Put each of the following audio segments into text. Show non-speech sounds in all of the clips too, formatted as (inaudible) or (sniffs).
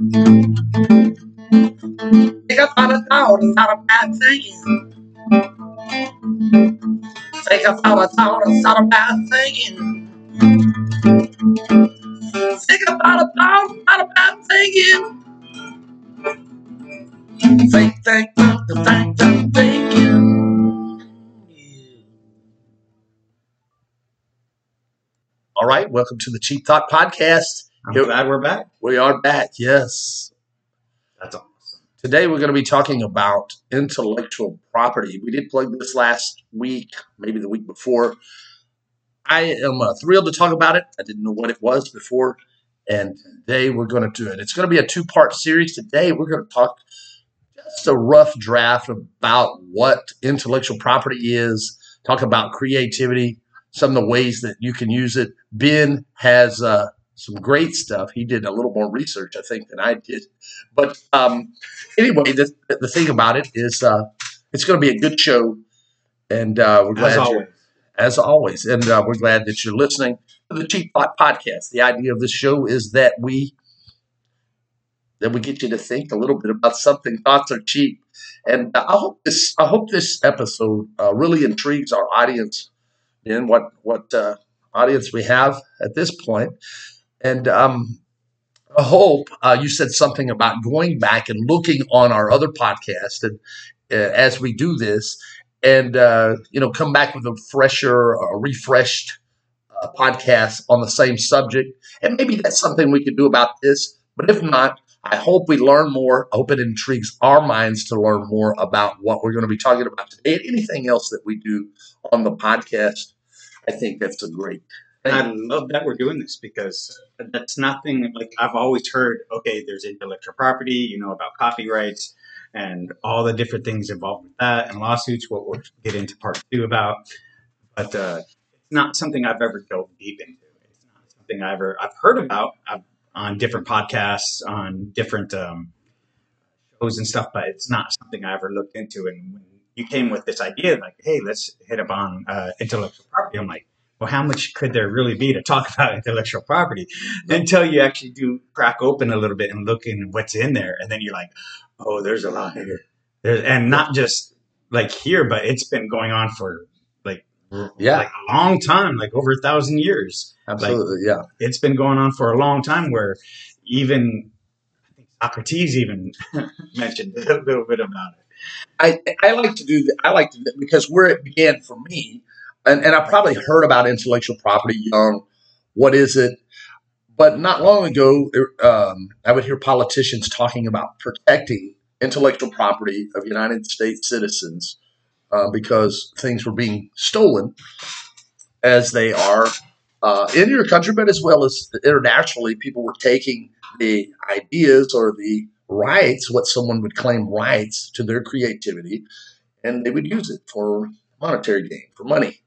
Think about a thought is not a bad thing. Think about a thought is not a bad thing. Think about a thought not a bad thing. Think, think, think, think, think, thinking. All right, welcome to the Cheap Thought Podcast. I'm Here- glad we're back. We are back, yes. That's awesome. Today we're going to be talking about intellectual property. We did plug this last week, maybe the week before. I am uh, thrilled to talk about it. I didn't know what it was before, and today we're going to do it. It's going to be a two part series. Today we're going to talk just a rough draft about what intellectual property is, talk about creativity, some of the ways that you can use it. Ben has uh, some great stuff. He did a little more research, I think, than I did. But um, anyway, the, the thing about it is uh, it's going to be a good show. And uh, we're glad As always. as always. And uh, we're glad that you're listening to the Cheap Thought Podcast. The idea of this show is that we that we get you to think a little bit about something. Thoughts are cheap, and uh, I hope this I hope this episode uh, really intrigues our audience in what what uh, audience we have at this point. And um, I hope uh, you said something about going back and looking on our other podcast, and uh, as we do this, and uh, you know come back with a fresher, a refreshed uh, podcast on the same subject, and maybe that's something we could do about this. But if not, I hope we learn more. I hope it intrigues our minds to learn more about what we're going to be talking about today and anything else that we do on the podcast. I think that's a great. And I love that we're doing this because that's nothing like I've always heard. Okay, there's intellectual property, you know about copyrights and all the different things involved with that and lawsuits. What we'll get into part two about, but uh, it's not something I've ever dove deep into. It's not something I ever I've heard about I've, on different podcasts, on different um, shows and stuff, but it's not something I ever looked into. And when you came with this idea, like, hey, let's hit up on uh, intellectual property, I'm like well, how much could there really be to talk (laughs) about intellectual property until you actually do crack open a little bit and look in what's in there, and then you're like, oh, there's a lot here, there's, and not just like here, but it's been going on for like mm, Yeah. like a long time, like over a thousand years. Absolutely, yeah. It's been going on for a long time. Where even Socrates even (laughs) mentioned a little bit about it. I, I like to do that. I like to do because where it began for me, and, and I probably heard about intellectual property young. What is it? But not long ago, um, I would hear politicians talking about protecting intellectual property of United States citizens uh, because things were being stolen, as they are uh, in your country, but as well as internationally. People were taking the ideas or the rights, what someone would claim rights to their creativity, and they would use it for monetary gain, for money.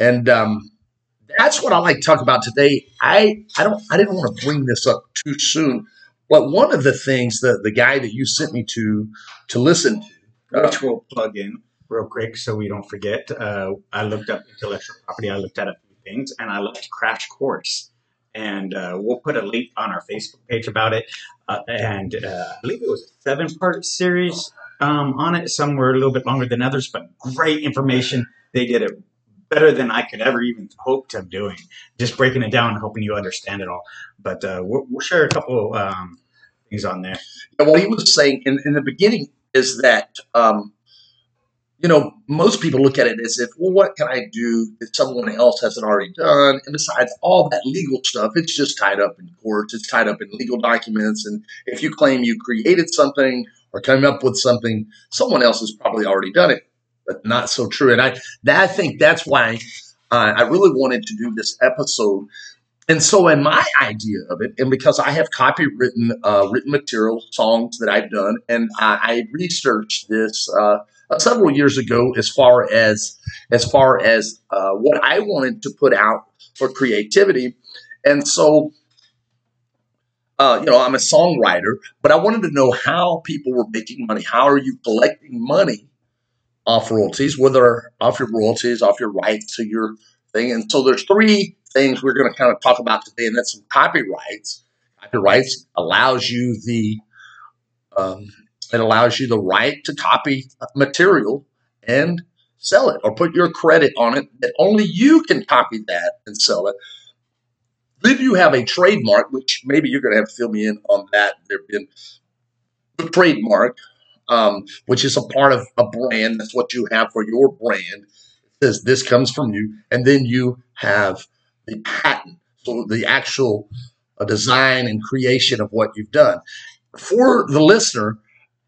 And um, that's what I like to talk about today. I, I don't I didn't want to bring this up too soon, but one of the things that the guy that you sent me to to listen to, which we'll plug in real quick so we don't forget. Uh, I looked up intellectual property. I looked at a few things, and I looked Crash Course, and uh, we'll put a link on our Facebook page about it. Uh, and uh, I believe it was a seven-part series um, on it. Some were a little bit longer than others, but great information. They did it better than I could ever even hoped of doing. Just breaking it down, hoping you understand it all. But uh, we'll, we'll share a couple um, things on there. what he was saying in, in the beginning is that um, you know most people look at it as if well what can i do that someone else hasn't already done and besides all that legal stuff it's just tied up in courts it's tied up in legal documents and if you claim you created something or came up with something someone else has probably already done it but not so true and i that, i think that's why uh, i really wanted to do this episode and so, in my idea of it, and because I have copywritten uh, written material, songs that I've done, and I, I researched this uh, several years ago, as far as as far as uh, what I wanted to put out for creativity, and so. Uh, you know, I'm a songwriter, but I wanted to know how people were making money. How are you collecting money off royalties, whether off your royalties, off your rights to your thing? And so there's three things we're going to kind of talk about today, and that's some copyrights, copyrights allows you the um, it allows you the right to copy material and sell it or put your credit on it that only you can copy that and sell it. Then you have a trademark, which maybe you're going to have to fill me in on that. There have been the trademark, um, which is a part of a brand. That's what you have for your brand. It says this comes from you, and then you have the patent, so the actual uh, design and creation of what you've done. For the listener,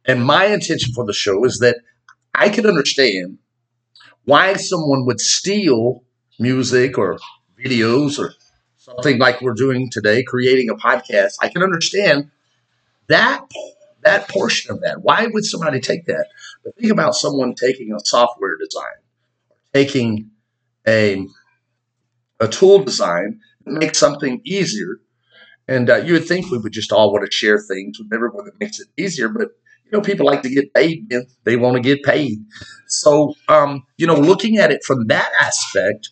and my intention for the show is that I can understand why someone would steal music or videos or something like we're doing today, creating a podcast. I can understand that that portion of that. Why would somebody take that? But think about someone taking a software design, taking a a tool design that makes something easier. And uh, you would think we would just all want to share things with everyone that makes it easier, but you know, people like to get paid. They want to get paid. So, um, you know, looking at it from that aspect,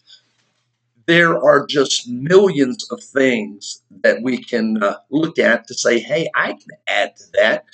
there are just millions of things that we can uh, look at to say, hey, I can add to that.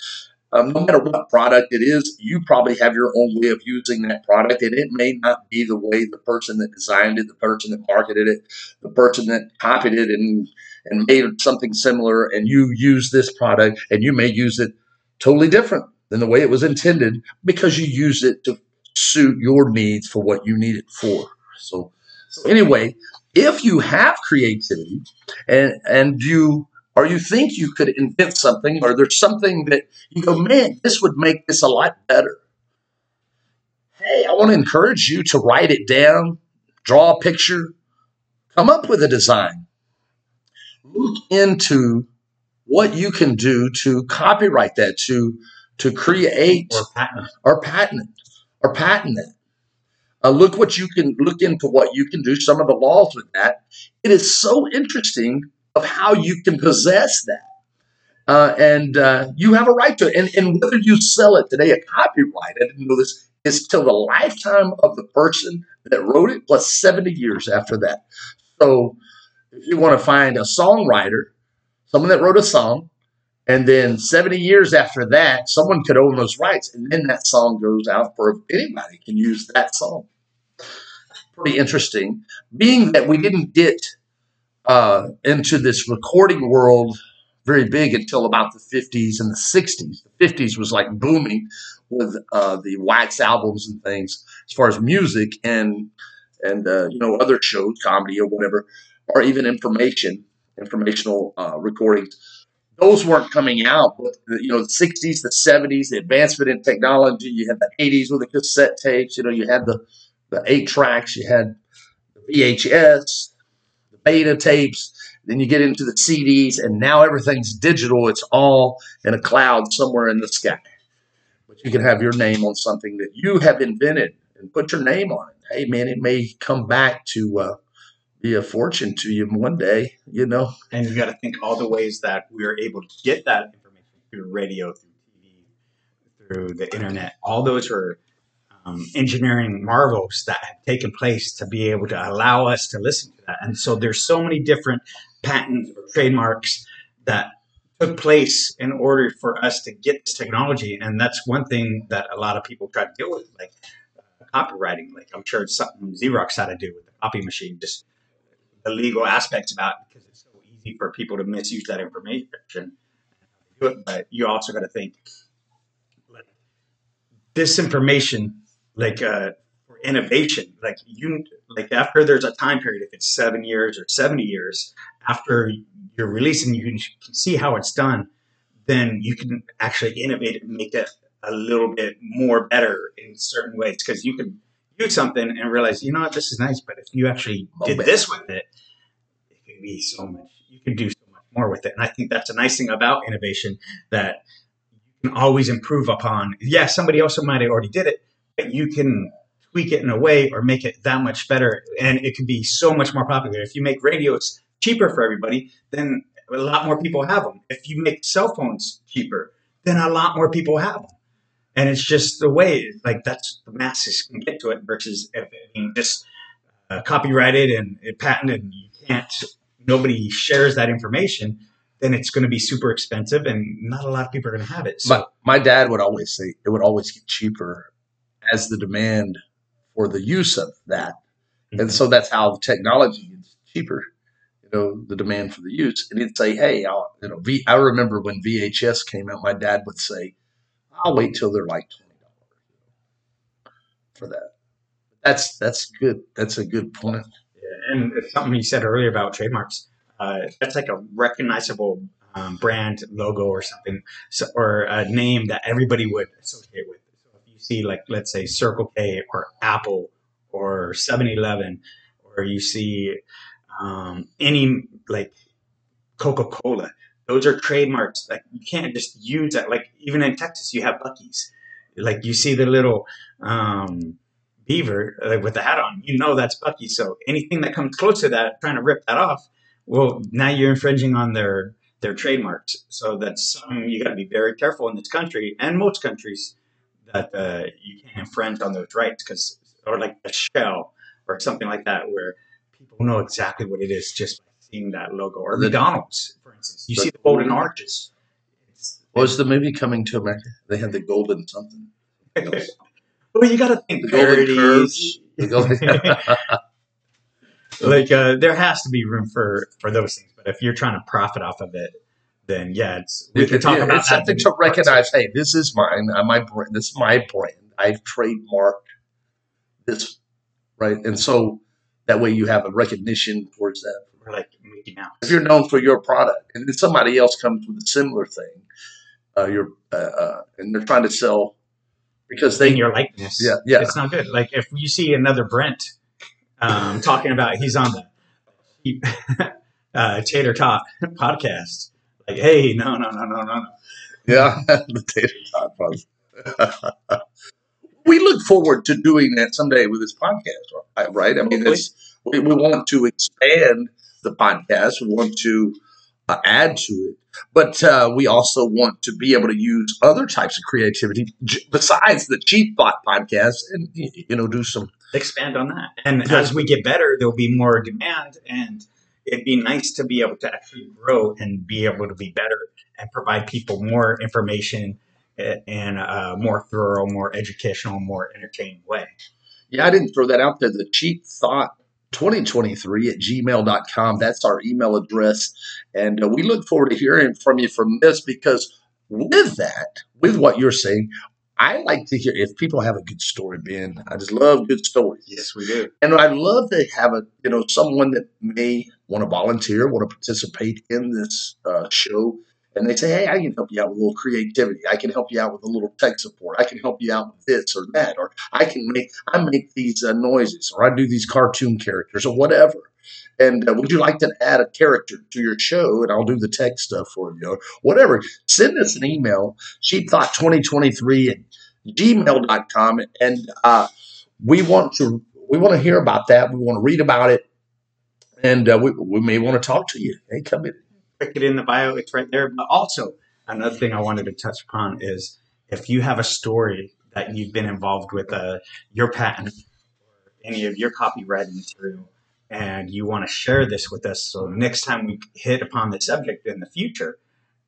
Um, no matter what product it is, you probably have your own way of using that product, and it may not be the way the person that designed it, the person that marketed it, the person that copied it and and made something similar, and you use this product, and you may use it totally different than the way it was intended because you use it to suit your needs for what you need it for. So, so anyway, if you have creativity and and you or you think you could invent something or there's something that you go, man, this would make this a lot better. Hey, I want to encourage you to write it down, draw a picture, come up with a design. Look into what you can do to copyright that, to to create or patent or patent or patent it. Uh, look what you can look into what you can do. Some of the laws with that. It is so interesting of how you can possess that, uh, and uh, you have a right to it. And, and whether you sell it today, a copyright. I didn't know this is till the lifetime of the person that wrote it, plus seventy years after that. So, if you want to find a songwriter, someone that wrote a song, and then 70 years after that, someone could own those rights. And then that song goes out for anybody can use that song. Pretty interesting. Being that we didn't get uh, into this recording world very big until about the 50s and the 60s. The 50s was like booming with uh, the wax albums and things as far as music and and uh, you know other shows, comedy or whatever, or even information, informational uh, recordings those weren't coming out. But you know, the '60s, the '70s, the advancement in technology. You had the '80s with the cassette tapes. You know, you had the the eight tracks. You had the VHS, the beta tapes. Then you get into the CDs, and now everything's digital. It's all in a cloud somewhere in the sky. But you can have your name on something that you have invented and put your name on it. Hey, man, it may come back to uh, be a fortune to you one day, you know. And you got to think all the ways that we are able to get that information through radio, through TV, through the internet. All those are um, engineering marvels that have taken place to be able to allow us to listen to that. And so there's so many different patents or trademarks that took place in order for us to get this technology. And that's one thing that a lot of people try to deal with, like uh, copywriting. Like I'm sure it's something Xerox had to do with the copy machine, just the legal aspects about it because it's so easy for people to misuse that information. But you also got to think this information, like uh, for innovation, like you, like after there's a time period, if it's seven years or seventy years after you're releasing, you can see how it's done. Then you can actually innovate and make it a little bit more better in certain ways because you can do something and realize, you know what, this is nice, but if you actually did this with it, it could be so much. You can do so much more with it, and I think that's a nice thing about innovation that you can always improve upon. Yeah, somebody else might have already did it, but you can tweak it in a way or make it that much better, and it can be so much more popular. If you make radios cheaper for everybody, then a lot more people have them. If you make cell phones cheaper, then a lot more people have them and it's just the way like that's the masses can get to it versus if being just uh, copyrighted and patented and you can't nobody shares that information then it's going to be super expensive, and not a lot of people are going to have it. So my, my dad would always say it would always get cheaper as the demand for the use of that. And so that's how the technology gets cheaper, you know, the demand for the use. And he'd say, hey, I'll, you know, v, I remember when VHS came out, my dad would say, I'll wait till they're like $20 for that. That's, that's good. That's a good point. Yeah, and it's something you said earlier about trademarks. Uh, that's like a recognizable um, brand logo or something, so, or a name that everybody would associate with. See, like, let's say Circle K or Apple or 7-Eleven, or you see um, any like Coca Cola, those are trademarks. Like you can't just use that. Like even in Texas, you have Buc-ee's. Like you see the little um, beaver with the hat on, you know that's Bucky. So anything that comes close to that, trying to rip that off, well, now you're infringing on their their trademarks. So that's something you got to be very careful in this country and most countries that uh, you can't infringe on those rights because, or like a shell or something like that, where people know exactly what it is just by seeing that logo. Or The- McDonald's, for instance, you see the golden arches. Was the movie coming to America? They had the golden something. (laughs) well, you got to think The golden curves. The golden, (laughs) (laughs) like uh, there has to be room for for those things but if you're trying to profit off of it then yeah it's we can talk Yeah, about it's that something to recognize. Hey, this is mine. Uh, my brand. This is my brand. I've trademarked this, right? And so that way you have a recognition towards that. Or like Mickey Mouse If you're known for your product, and then somebody else comes with a similar thing, uh, you're uh, uh, and they're trying to sell because in your likeness Yeah, yeah. it's not good like if you see another Brent um, talking about he's on the (laughs) uh, Tater Tot podcast like hey no no no no no no Yeah, (laughs) the tater tot fuzz. we look forward to doing that someday with this podcast, right? I mean, it's, we, we want to expand the podcast. We want to uh, add to it, but uh, we also want to be able to use other types of creativity j- besides the cheap thought podcast, and you know, do some. expand on that. And as we get better, there'll be more demand, and it'd be nice to be able to actually grow and be able to be better and provide people more information in a more thorough, more educational, more entertaining way. Yeah, I didn't throw that out there. The cheap thought 2023 at gmail.com. That's our email address. And uh, we look forward to hearing from you from this because with that, with what you're saying, I like to hear if people have a good story, Ben. I just love good stories. Yes, we do. And I'd love to have a, you know, someone that may want to volunteer, want to participate in this uh, show. And they say, hey, I can help you out with a little creativity. I can help you out with a little tech support. I can help you out with this or that. Or I can make, I make these uh, noises or I do these cartoon characters or whatever. And uh, would you like to add a character to your show? And I'll do the tech stuff for you or whatever. Send us an email, cheapthought2023 at gmail.com. And uh, we want to we want to hear about that. We want to read about it, and uh, we, we may want to talk to you. Hey, come in. Click it in the bio; it's right there. But also, another thing I wanted to touch upon is if you have a story that you've been involved with, uh, your patent or any of your copyrighted material, and you want to share this with us, so next time we hit upon the subject in the future,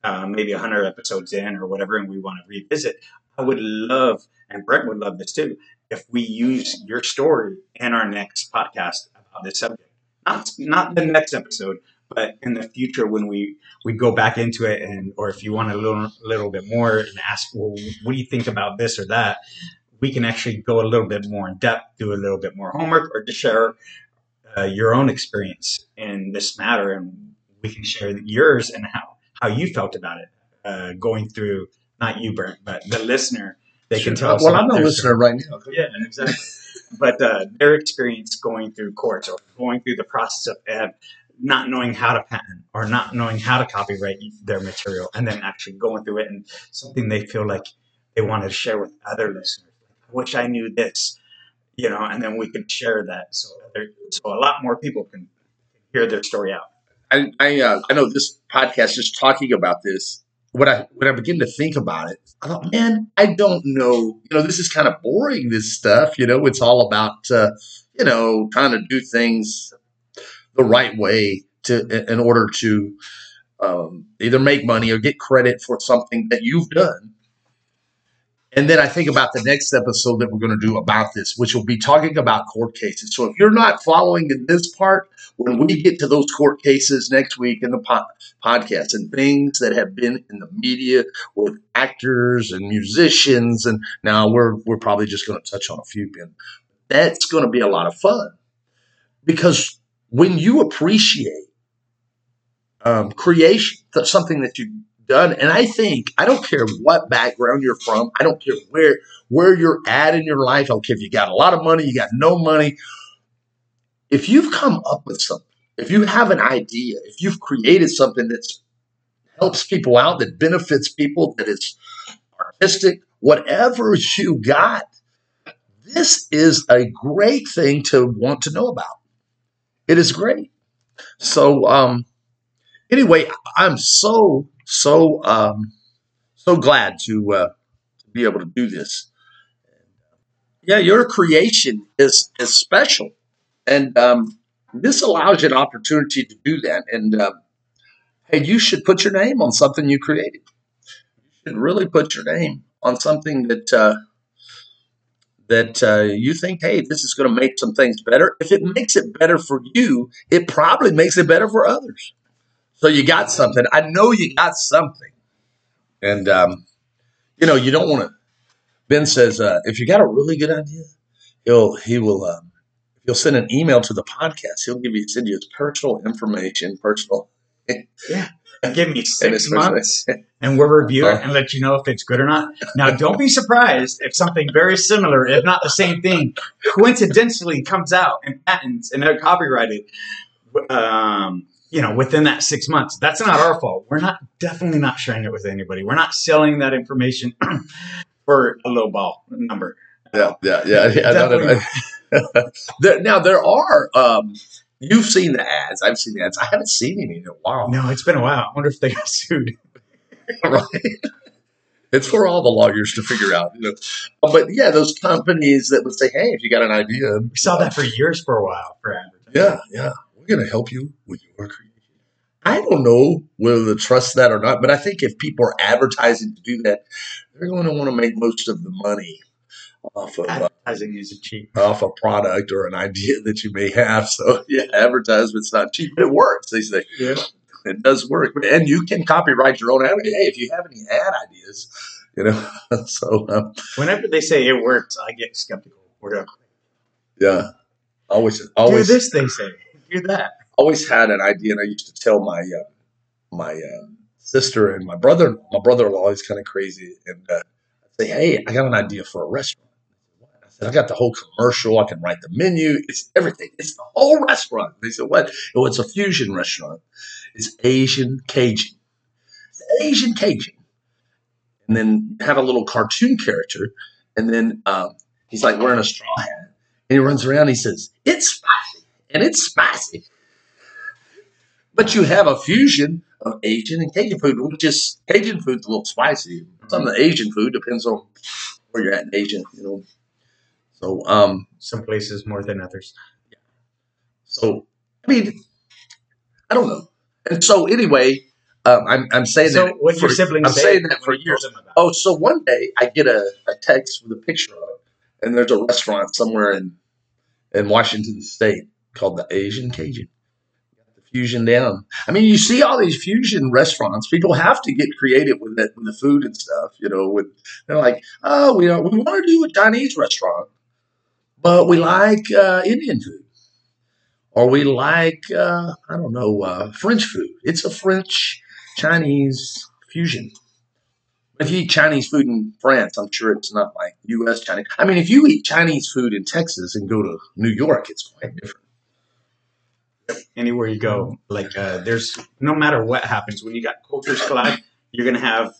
uh, maybe 100 episodes in or whatever, and we want to revisit, I would love, and Brent would love this too, if we use your story in our next podcast about this subject. Not, not the next episode, but in the future when we, we go back into it and or if you want to learn a little little bit more and ask, well, what do you think about this or that? We can actually go a little bit more in depth, do a little bit more homework, or just share uh, your own experience in this matter, and we can share yours and how how you felt about it uh, going through not you, Brent, but the listener. They can tell us. Well, I'm a listener right now. yeah, exactly. But uh, their experience going through courts or going through the process of uh, not knowing how to patent or not knowing how to copyright their material and then actually going through it and something they feel like they want to share with other listeners. I wish I knew this, you know, and then we could share that so so a lot more people can hear their story out. I I, uh, I know this podcast just talking about this. When I when I begin to think about it, I thought, man, I don't know. You know, this is kind of boring. This stuff, you know, it's all about uh, you know trying to do things the right way to in order to um, either make money or get credit for something that you've done. And then I think about the next episode that we're going to do about this, which will be talking about court cases. So if you're not following in this part, when we get to those court cases next week in the po- podcast and things that have been in the media with actors and musicians, and now we're we're probably just going to touch on a few. Ben, that's going to be a lot of fun because when you appreciate um, creation, something that you've done, and I think I don't care what background you're from, I don't care where where you're at in your life, I don't care if you got a lot of money, you got no money. If you've come up with something, if you have an idea, if you've created something that helps people out, that benefits people, that is artistic, whatever you got, this is a great thing to want to know about. It is great. So, um, anyway, I'm so so um, so glad to uh, to be able to do this. Yeah, your creation is is special, and um, this allows you an opportunity to do that. And um, hey, you should put your name on something you created. You should really put your name on something that. Uh, that uh, you think, hey, this is going to make some things better. If it makes it better for you, it probably makes it better for others. So you got something. I know you got something. And, um, you know, you don't want to. Ben says, uh, if you got a really good idea, he'll, he will, um, he'll send an email to the podcast. He'll give you, send you his personal information, personal. Yeah. (laughs) Give me six months (laughs) and we'll review it and let you know if it's good or not. Now, don't be surprised if something very similar, if not the same thing, coincidentally comes out in patents and they're copyrighted. Um, you know, within that six months. That's not our fault. We're not definitely not sharing it with anybody. We're not selling that information (clears throat) for a low ball number. Yeah, yeah, yeah. yeah no, no, no. (laughs) there, now there are. Um, you've seen the ads. I've seen the ads. I haven't seen any in a while. No, it's been a while. I wonder if they got sued. (laughs) (laughs) right. It's for all the lawyers to figure out, you know. But yeah, those companies that would say, "Hey, if you got an idea," we saw that for years for a while for advertising. Yeah, yeah we're going to help you with your. I don't know whether to trust that or not, but I think if people are advertising to do that, they're going to want to make most of the money off of uh, advertising is cheap off a product or an idea (laughs) that you may have. So yeah, advertisement's not cheap, but it works. They say yeah. it does work, and you can copyright your own ad. Hey, if you have any ad ideas, you know. (laughs) so um, whenever they say it works, I get skeptical. Yeah, always, always do this. They say do that. Always had an idea, and I used to tell my uh, my uh, sister and my brother. My brother-in-law is kind of crazy, and uh, I'd say, "Hey, I got an idea for a restaurant." I said, "I got the whole commercial. I can write the menu. It's everything. It's the whole restaurant." They said, "What?" Oh, it's a fusion restaurant. It's Asian Cajun. It's Asian Cajun, and then have a little cartoon character, and then um, he's like wearing a straw hat, and he runs around. And he says, "It's spicy." and it's spicy. But you have a fusion of Asian and Cajun food, which is Cajun food's a little spicy. Some of the Asian food depends on where you're at in Asia, you know. So um, some places more than others. Yeah. So I mean, I don't know. And so anyway, um, I'm, I'm saying so that. What for, your siblings? I'm saying that for years. Oh, so one day I get a, a text with a picture of it, and there's a restaurant somewhere in in Washington State called the Asian Cajun. Fusion down. I mean, you see all these fusion restaurants. People have to get creative with it, with the food and stuff. You know, with they're like, oh, we we want to do a Chinese restaurant, but we like uh, Indian food, or we like uh, I don't know uh, French food. It's a French Chinese fusion. If you eat Chinese food in France, I'm sure it's not like U.S. Chinese. I mean, if you eat Chinese food in Texas and go to New York, it's quite different anywhere you go. Like uh, there's no matter what happens when you got cultures collide, you're gonna have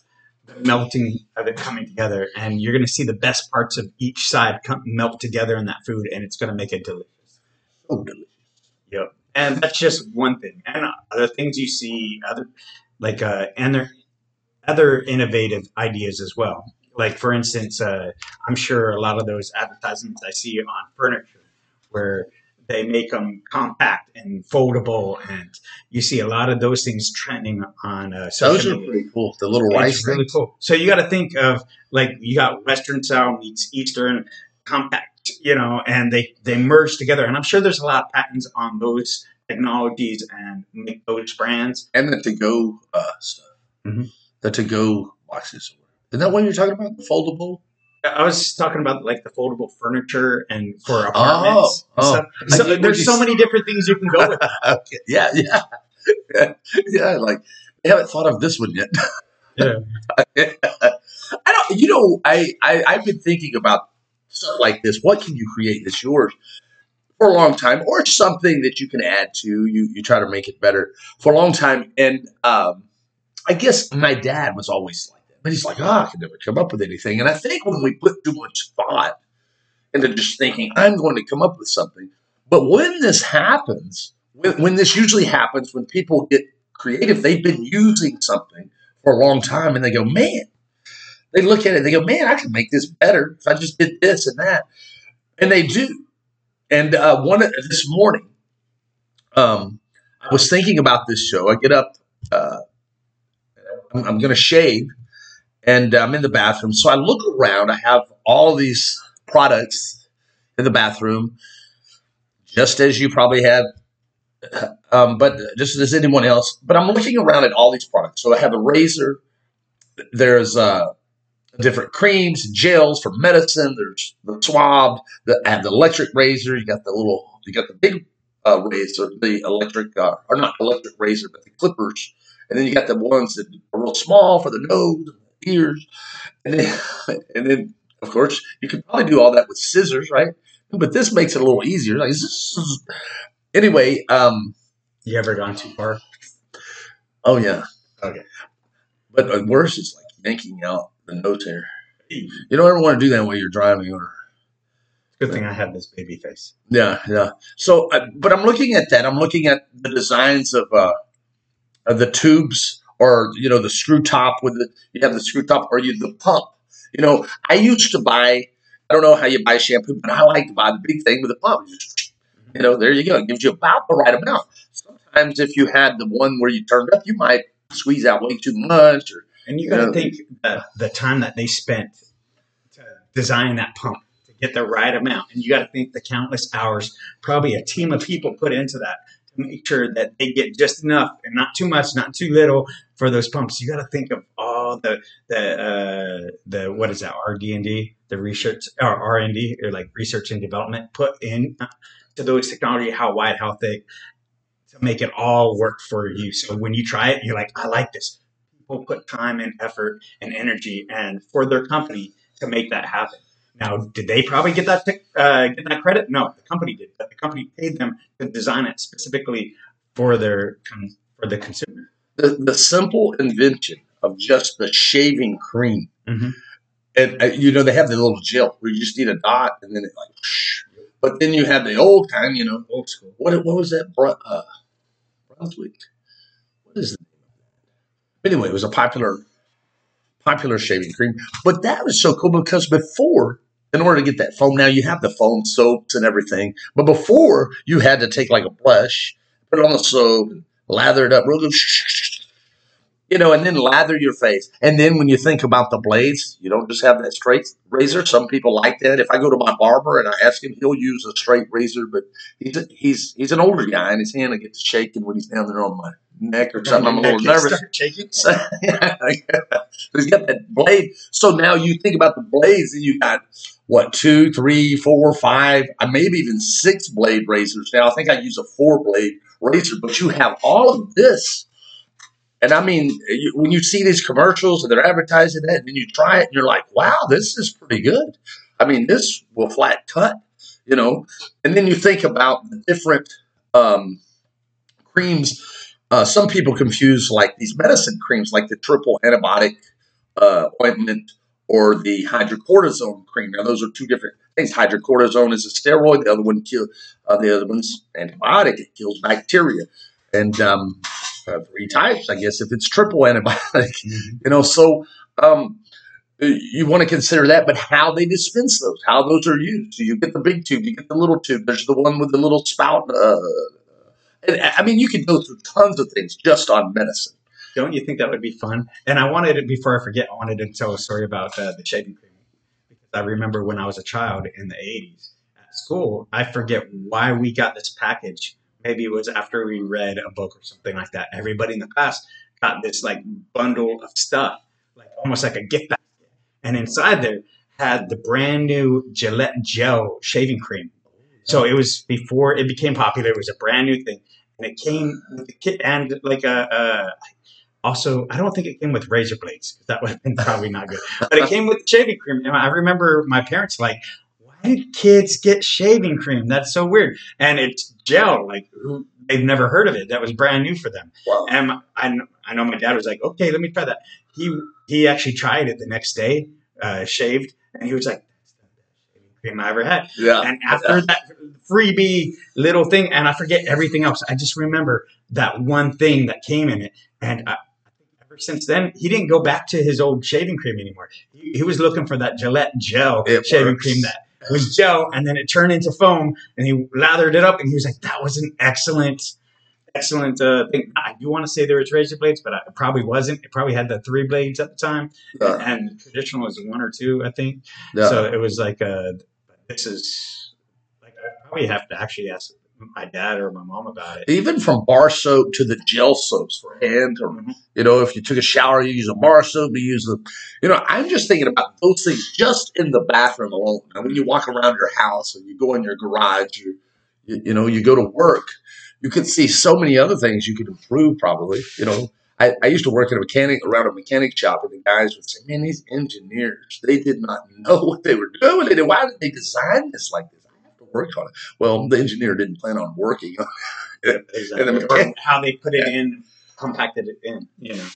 the melting of it coming together, and you're gonna see the best parts of each side come, melt together in that food, and it's gonna make it delicious. Oh, delicious. Yep. And that's just one thing. And other things you see, other like uh, and there other innovative ideas as well. Like for instance, uh, I'm sure a lot of those advertisements I see on furniture where they make them compact and foldable, and you see a lot of those things trending on uh, Those are media. pretty cool. The little rice It's really cool. So you got to think of like you got Western style meets Eastern compact, you know, and they they merge together. And I'm sure there's a lot of patents on those technologies and make those brands. and the to go uh, stuff. Mhm. The to go boxes. Isn't that what you're talking about? The foldable? I was talking about like the foldable furniture and for apartments Oh, and oh. So there's so many different things you can go with. (laughs) Okay. Yeah, yeah. (laughs) yeah, like I haven't thought of this one yet. (laughs) Yeah. I don't you know, I, I I've been thinking about stuff like this. What can you create that's yours for a long time or something that you can add to? You you try to make it better for a long time. And um I guess my dad was always like. But he's like, oh, I can never come up with anything. And I think when we put too much thought into just thinking, I'm going to come up with something. But when this happens, when, when this usually happens, when people get creative, they've been using something for a long time and they go, man, they look at it, they go, man, I can make this better if I just did this and that. And they do. And uh, one this morning, um, I was thinking about this show. I get up, uh, I'm, I'm going to shave, and I'm in the bathroom. So I look around. I have all these products in the bathroom, just as you probably have, um, but just as anyone else. But I'm looking around at all these products. So I have a razor. There's uh, different creams, gels for medicine. There's the swab. The, I have the electric razor. You got the little. You got the big uh, razor, the electric, uh, or not electric razor, but the clippers. And then you got the ones that are real small for the nose and ears. And then, (laughs) and then, of course, you could probably do all that with scissors, right? But this makes it a little easier. Like, zzz. anyway, um, You ever gone too far? oh yeah, Okay. but uh, worse is like yanking out the nose hair. You don't ever want to do that while you're driving, or Good thing I have this baby face. yeah, yeah. So, uh, but I'm looking at that. I'm looking at the designs of uh, of the tubes, or you know, the screw top with the you have the screw top, or you the pump. You know, I used to buy. I don't know how you buy shampoo, but I like to buy the big thing with the pump. You just- You know, there you go. It gives you about the right amount. Sometimes, if you had the one where you turned up, you might squeeze out way too much, or And you got to think the, the time that they spent to design that pump to get the right amount. And you got to think the countless hours, probably a team of people put into that make sure that they get just enough and not too much, not too little for those pumps. You got to think of all the the uh, the what is that RD and D, the research or R and D or like research and development put in uh, to those technology, how wide, how thick, to make it all work for you. So when you try it, you're like, I like this people put time and effort and energy and for their company to make that happen. Now, did they probably get that uh, get that credit? No, the company did. But the company paid them to design it specifically for their for the consumer. the, the simple invention of just the shaving cream. Mhm. And uh, you know they have the little gel where you just need a dot and then it like. Whoosh. But then you have the old kind, you know. Old school. What what was that? Uh, Brunswick. What is the name? Anyway, it was a popular popular shaving cream. But that was so cool because before, in order to get that foam, now you have the foam soaps and everything. But before, you had to take like a brush, put it on the soap, lather it up real good. (sniffs) You know, and then lather your face. And then when you think about the blades, you don't just have that straight razor. Some people like that. If I go to my barber and I ask him, he'll use a straight razor, but he's a, he's he's an older guy, and his hand will get shaking when he's down there on my neck or something. I'm a little nervous. So, yeah, (laughs) he's got that blade. So now you think about the blades, and you got what two, three, four, five, uh, maybe even six blade razors. Now I think I use a four blade razor, but you have all of this. And I mean, you, when you see these commercials and they're advertising that, and then you try it, and you're like, "Wow, this is pretty good." I mean, this will flat cut, you know. And then you think about the different um, creams uh, some people confuse like these medicine creams, like the triple antibiotic uh, ointment or the hydrocortisone cream. Now, those are two different things. Hydrocortisone is a steroid. The other one kill. Uh, the other one's antibiotic. It kills bacteria, and um, uh, three types, I guess. If it's triple antibiotic, (laughs) Mhm. you know. So um, you want to consider that, but how they dispense those, how those are used. So you get the big tube, you get the little tube. There's the one with the little spout. Uh, and, I mean, you could go through tons of things just on medicine. Don't you think that would be fun? And I wanted it before I forget. I wanted to tell a story about uh, the shaving cream because I remember when I was a child in the '80s at school. I forget why we got this package. Maybe it was after we read a book or something like that. Everybody in the class got this like bundle of stuff, like almost like a gift basket, and inside there had the brand new Gillette Gel shaving cream. So it was before it became popular. It was a brand new thing, and it came with the kit and like a, a also, I don't think it came with razor blades. That would have been (laughs) probably not good. But it came with shaving cream. And I remember my parents like, why did kids get shaving cream? That's so weird. And it's gel. Like who they've never heard of it. That was brand new for them. Wow. And I, I know my dad was like, okay, let me try that. He he actually tried it the next day, uh, shaved, and he was like, that's the best shaving cream I ever had. Yeah. And after that freebie little thing, and I forget everything else. I just remember that one thing that came in it, and I, ever since then, he didn't go back to his old shaving cream anymore. He, he was looking for that Gillette gel It shaving works. cream that was gel, and then it turned into foam, and he lathered it up, and he was like, "That was an excellent." Excellent uh, thing. I do want to say there was razor blades, but it probably wasn't. It probably had the three blades at the time, Uh, and traditional was one or two, I think. yeah. So it was like a. This is like I probably have to actually ask my dad or my mom about it. even from bar soap to the gel soaps for hand or Mhm. you know if you took a shower you use a bar soap you use the you know i'm just thinking about those things just in the bathroom alone now when you walk around your house and you go in your garage you, you know you go to work you could see so many other things you could improve probably you know I, I used to work in a mechanic around a mechanic shop and the guys would say man these engineers they did not know what they were doing. They did, why did they design this like this? I have to work on it. Well the engineer didn't plan on working on it. Exactly. (laughs) And the Or mechan- how they put it in, compacted it in, you know.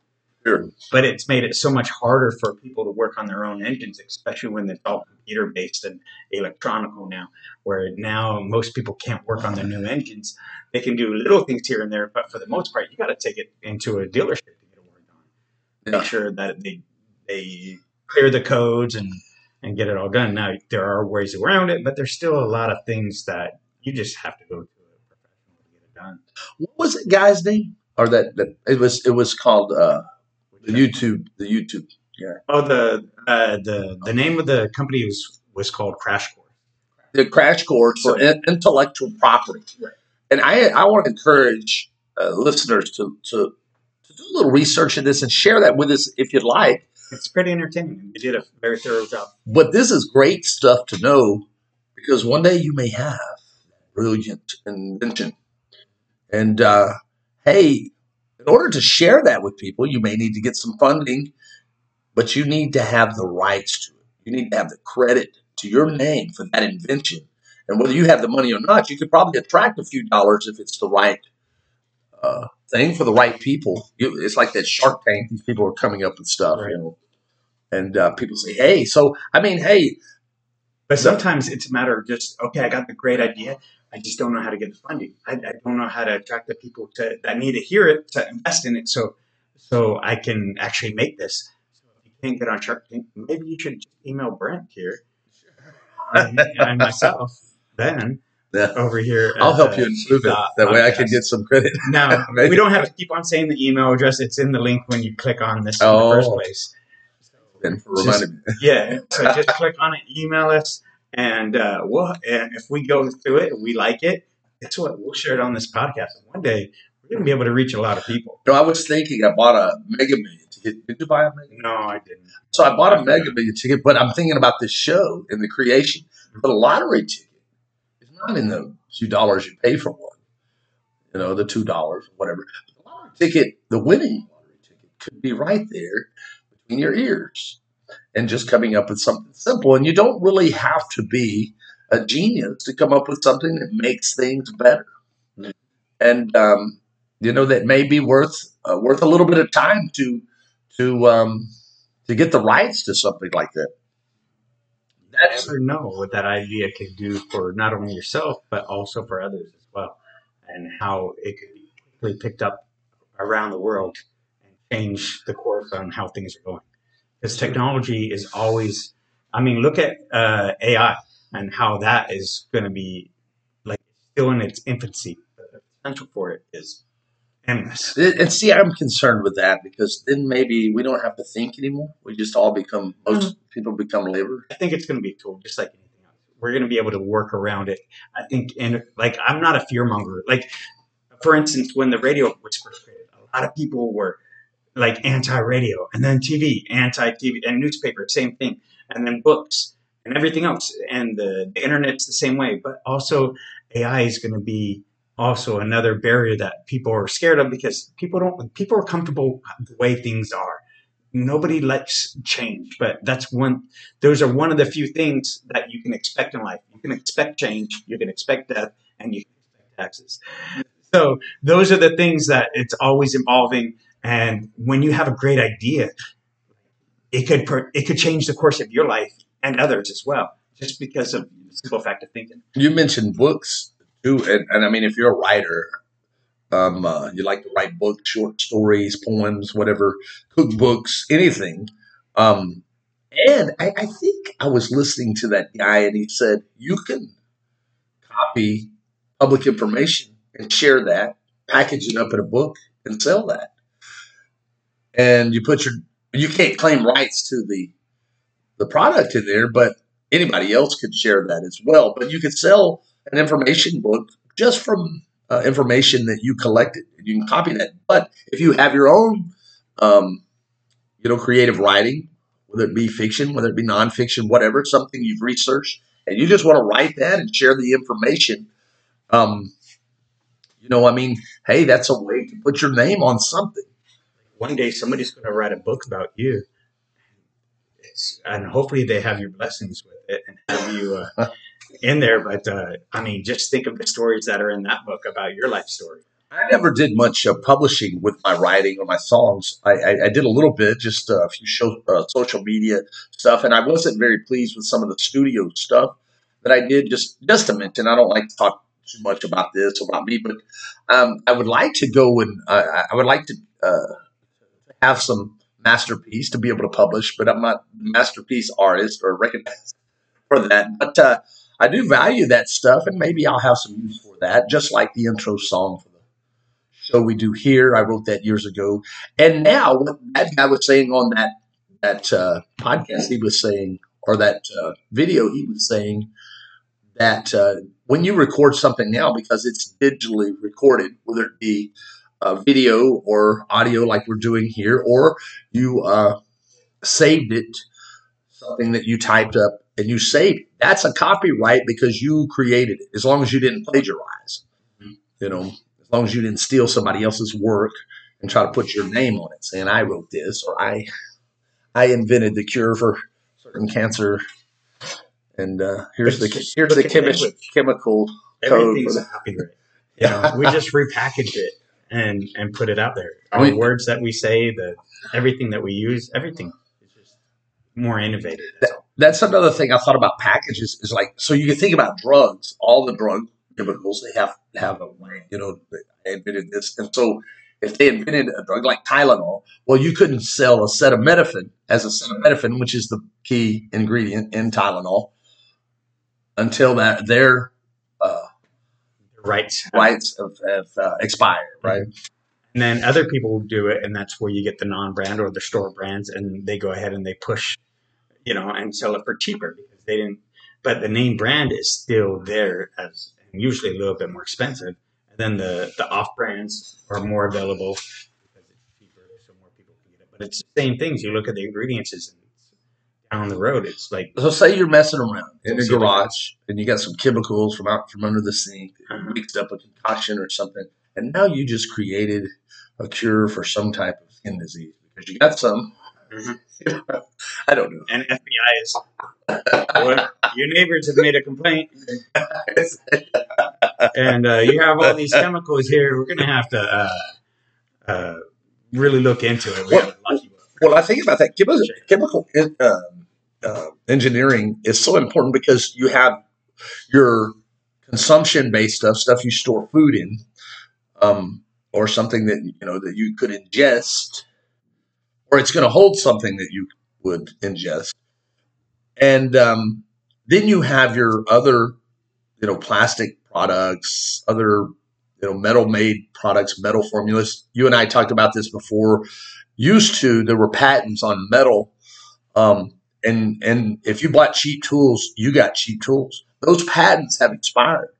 Sure. But it's made it so much harder for people to work on their own engines, especially when it's all computer based and electronical now. Where now most people can't work on their new engines. They can do little things here and there, but for the most part, you got to take it into a dealership to get it worked on. Yeah. Make sure that they they clear the codes and and get it all done. Now there are ways around it, but there's still a lot of things that you just have to go to a professional to get it done. what was it guy's name or that, that it was it was called uh the youtube the youtube Yeah. Oh, the uh, the the name of the company was was called Crash Course. the crash course for in, intellectual property Right. and i i want to encourage uh, listeners to to to do a little research in this and share that with us if you'd like It's pretty entertaining. They did a very thorough job. but this is great stuff to know because one day you may have brilliant invention and uh, hey in order to share that with people you may need to get some funding but you need to have the rights to it you need to have the credit to your name for that invention and whether you have the money or not you could probably attract a few dollars if it's the right uh, thing for the right people you, it's like that shark tank these people are coming up with stuff Right. you know and uh, people say hey so i mean hey But sometimes it's a matter of just okay, I got the great idea. I just don't know how to get the funding. I, I don't know how to attract the people to that need to hear it to invest in it. So so I can actually make this. So if you can't get on Shark Tank, maybe you should just email Brent here and, and myself. Then Yeah. over here, I'll help uh, you improve it. That way I can get some credit. Now (laughs) we don't have to keep on saying the email address. It's in the link when you click on this in the Oh. first place. For Just- Yeah, so just click on it, email us, and uh, we'll. And if we go through it, and we like it. Guess what? We'll share it on this podcast. And one day we're gonna be able to reach a lot of people. No, I was thinking I bought a Mega Million ticket. Did you buy a Mega? No, I didn't. So I bought a Mega Million ticket, but I'm thinking about this show and the creation. But a lottery ticket is not in the few dollars you pay for one. You know, the two dollars or whatever. The lottery ticket, the winning lottery ticket, could be right there between your ears. And just coming up with something simple. And you don't really have to be a genius to come up with something that makes things better. Mm. And um, you know that may be worth uh, worth a little bit of time to to um, to get the rights to something like that. You never know what that idea could do for not only yourself but also for others as well, and how it could be quickly picked up around the world and change the course on how things are going. Because technology is always. I mean, look at uh, AI and how that is going to be like still in its infancy. The potential for it is endless. And see, I'm concerned with that because then maybe we don't have to think anymore. We just all become most people become labor. I think it's going to be a tool, just like anything else. We're going to be able to work around it. I think, and like, I'm not a fear monger. Like, for instance, when the radio was first created, a lot of people were like anti-radio, and then TV, anti-TV, and newspaper, same thing, and then books and everything else, and the, the internet's the same way. But also, AI is going to be also another barrier that people are scared of because people don't people are comfortable the way things are nobody likes change but that's one those are one of the few things that you can expect in life you can expect change you can expect death and you can expect taxes so those are the things that it's always evolving and when you have a great idea it could per- it could change the course of your life and others as well just because of the simple fact of thinking You mentioned books too, and, and I mean, if you're a writer, um, uh, you like to write books, short stories, poems, whatever, cookbooks, anything. Um, and I, I think I was listening to that guy, and he said you can copy public information and share that, package it up in a book, and sell that. And you put your you can't claim rights to the the product in there, but anybody else could share that as well. But you could sell an information book just from uh, information that you collected. You can copy that. But if you have your own, um, you know, creative writing, whether it be fiction, whether it be nonfiction, whatever, something you've researched, and you just want to write that and share the information, um, you know, I mean, hey, that's a way to put your name on something. One day somebody's going to write a book about you it's, and hopefully they have your blessings with it and have you uh, (laughs) in there but uh, i mean just think of the stories that are in that book about your life story I never did much uh, publishing with my writing or my songs. I, I, I did a little bit, just uh, a few show, uh, social media stuff, and I wasn't very pleased with some of the studio stuff that I did. Just just to mention, I don't like to talk too much about this or about me, but um, I would like to go and uh, I would like to uh, have some masterpiece to be able to publish, but I'm not a masterpiece artist or recognized (laughs) for that. But uh, I do value that stuff, and maybe I'll have some use for that, just like the intro song for the show we do here. I wrote that years ago, and now what that guy was saying on that that uh, podcast, he was saying, or that uh, video, he was saying that uh, when you record something now, because it's digitally recorded, whether it be uh, video or audio like we're doing here, or you uh, saved it, something that you typed up and you saved it. That's a copyright because you created it, as long as you didn't plagiarize. You know, as long as you didn't steal somebody else's work and try to put your name on it, saying I wrote this or I I invented the cure for certain cancer. And uh, here's the here's the chemi- chemical code. everything's a copyright you know, we just repackaged it and and put it out there our We- words that we say the everything that we use everything is just more innovative that's that's another thing I thought about packages is like so you can think about drugs, all the drug chemicals they have have a way, you know, they invented this. And so if they invented a drug like Tylenol, well you couldn't sell acetaminophen as acetaminophen, which is the key ingredient in Tylenol, until that their rights rights have, have uh, expired, right? and then other people do it and that's where you get the non-brand or the store brands and they go ahead and they push you know and sell it for cheaper because they didn't but the name brand is still there as usually a little bit more expensive. And then the the off brands are more available because it's cheaper so more people can get it. But it's the same things. You look at the ingredients and down the road it's like So say you're messing around in the garage and you got some chemicals from out from under the sink, Uh-huh. mixed up a concoction or something, and now you just created a cure for some type of skin disease because you got some. Mhm. (laughs) I don't know. and FBI is well, your neighbors have made a complaint and uh, you have all these chemicals here. We're gonna have to uh, uh, really look into it. We Well- well, I think about that chemical, chemical um, uh, engineering is so important because you have your consumption based stuff, stuff you store food in, um, or something that you know that you could ingest, or it's going to hold something that you would ingest. And um, then you have your other, you know, plastic products, other, you know, metal made products, metal formulas. You and I talked about this before. Used to, there were patents on metal. Um, and, and if you bought cheap tools, you got cheap tools. Those patents have expired.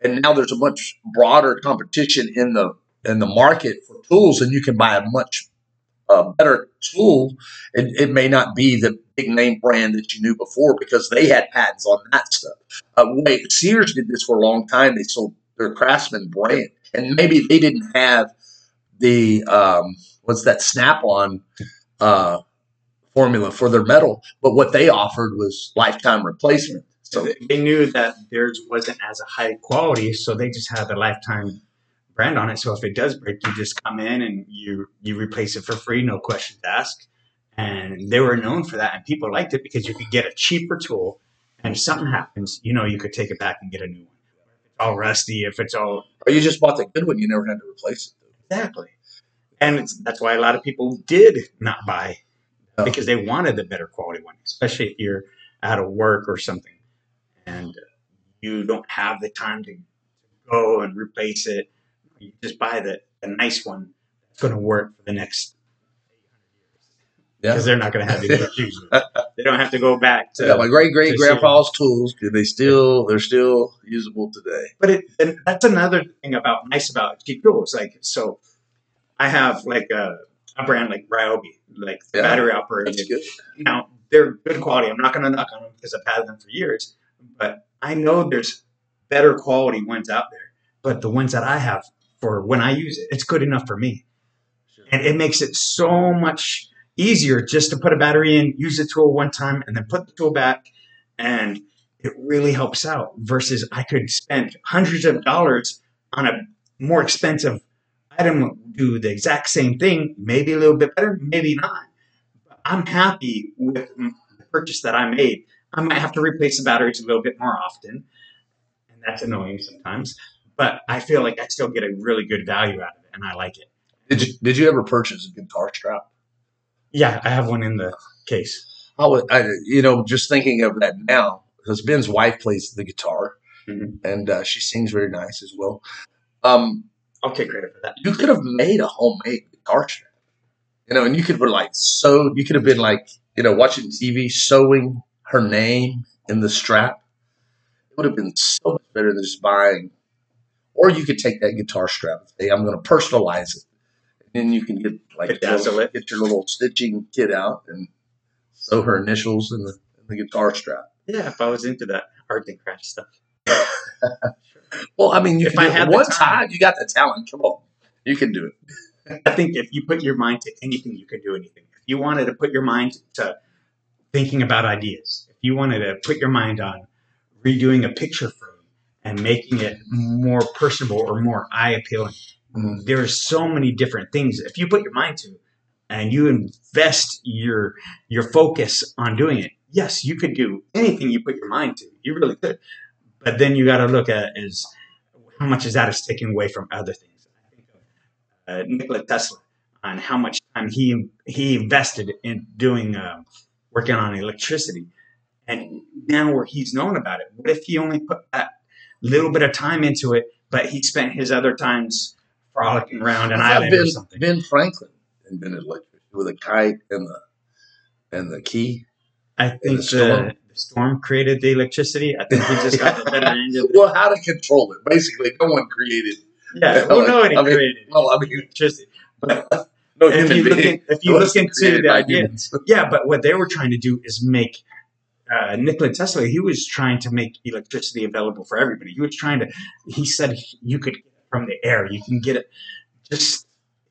And now there's a much broader competition in the in the market for tools, and you can buy a much uh, better tool. It, it may not be the big name brand that you knew before because they had patents on that stuff. Uh, wait, Sears did this for a long time. They sold their Craftsman brand, and maybe they didn't have the um, what's that Snap on uh, formula for their metal, but what they offered was lifetime replacement. So they knew that theirs wasn't as a high quality, so they just had the lifetime brand on it. So if it does break, you just come in and you you replace it for free, no questions asked. And they were known for that, and people liked it because you could get a cheaper tool, and if something happens, you know you could take it back and get a new one. If it's all rusty, if it's all or you just bought the good one, you never had to replace it. Exactly, and that's why a lot of people did not buy. Oh. because they wanted the better quality one, especially if you're out of work or something and you don't have the time to go and replace it. You just buy the, the nice one that's going to work for the next because yeah. they're not going to have any (laughs) issues. they don't have to go back to. Yeah, my great great grandpa's tools. They still they're still usable today. But it, that's another thing about nice about cheap tools. Like so, I have like a, a brand like Ryobi, like yeah, battery operated. Now they're good quality. I'm not going to knock on them because I've had them for years. But I know there's better quality ones out there. But the ones that I have for when I use it, it's good enough for me. Sure. And it makes it so much easier just to put a battery in, use the tool one time, and then put the tool back. And it really helps out versus I could spend hundreds of dollars on a more expensive item, do the exact same thing, maybe a little bit better, maybe not. But I'm happy with the purchase that I made I might have to replace the batteries a little bit more often, and that's annoying sometimes. But I feel like I still get a really good value out of it, and I like it. Did you Did you ever purchase a guitar strap? Yeah, I have one in the case. I would, I, you know, just thinking of that now, because Ben's wife plays the guitar, mm-hmm. and uh, she sings very nice as well. Um, I'll take credit for that. You could have made a homemade guitar strap, you know, and you could have like sew. You could have been like, you know, watching TV, sewing her name in the strap, it would have been so much better than just buying. Or you could take that guitar strap and say, I'm going to personalize it. And then you can get like little, get your little stitching kit out and sew her initials in the, in the guitar strap. Yeah, if I was into that art and craft stuff. (laughs) well, I mean, if I had one time, time, you got the talent. Come on, you can do it. I think if you put your mind to anything, you can do anything. If you wanted to put your mind to thinking about ideas, if you wanted to put your mind on redoing a picture frame and making it more personable or more eye appealing, mm-hmm. there's so many different things. If you put your mind to and you invest your your focus on doing it, yes, you could do anything you put your mind to. You really could. But then you got to look at is how much is that is taken away from other things. I think of uh, Nikola Tesla on how much time he he invested in doing. Uh, working on electricity. And now where he's known about it, what if he only put that little bit of time into it, but he spent his other times frolicking around an island ben, or something? Ben Franklin invented electricity with a kite and the and the key. I think the storm. created the electricity. I think he just got the better end of it. Well, how to control it? Basically, no one created. Yeah, well, nobody I mean, created well, I mean, electricity. But (laughs) no if you look, in, if you look into the idea, (laughs) yeah, but what they were trying to do is make uh, Nikola Tesla. He was trying to make electricity available for everybody. He was trying to. He said you could get it from the air. You can get it. Just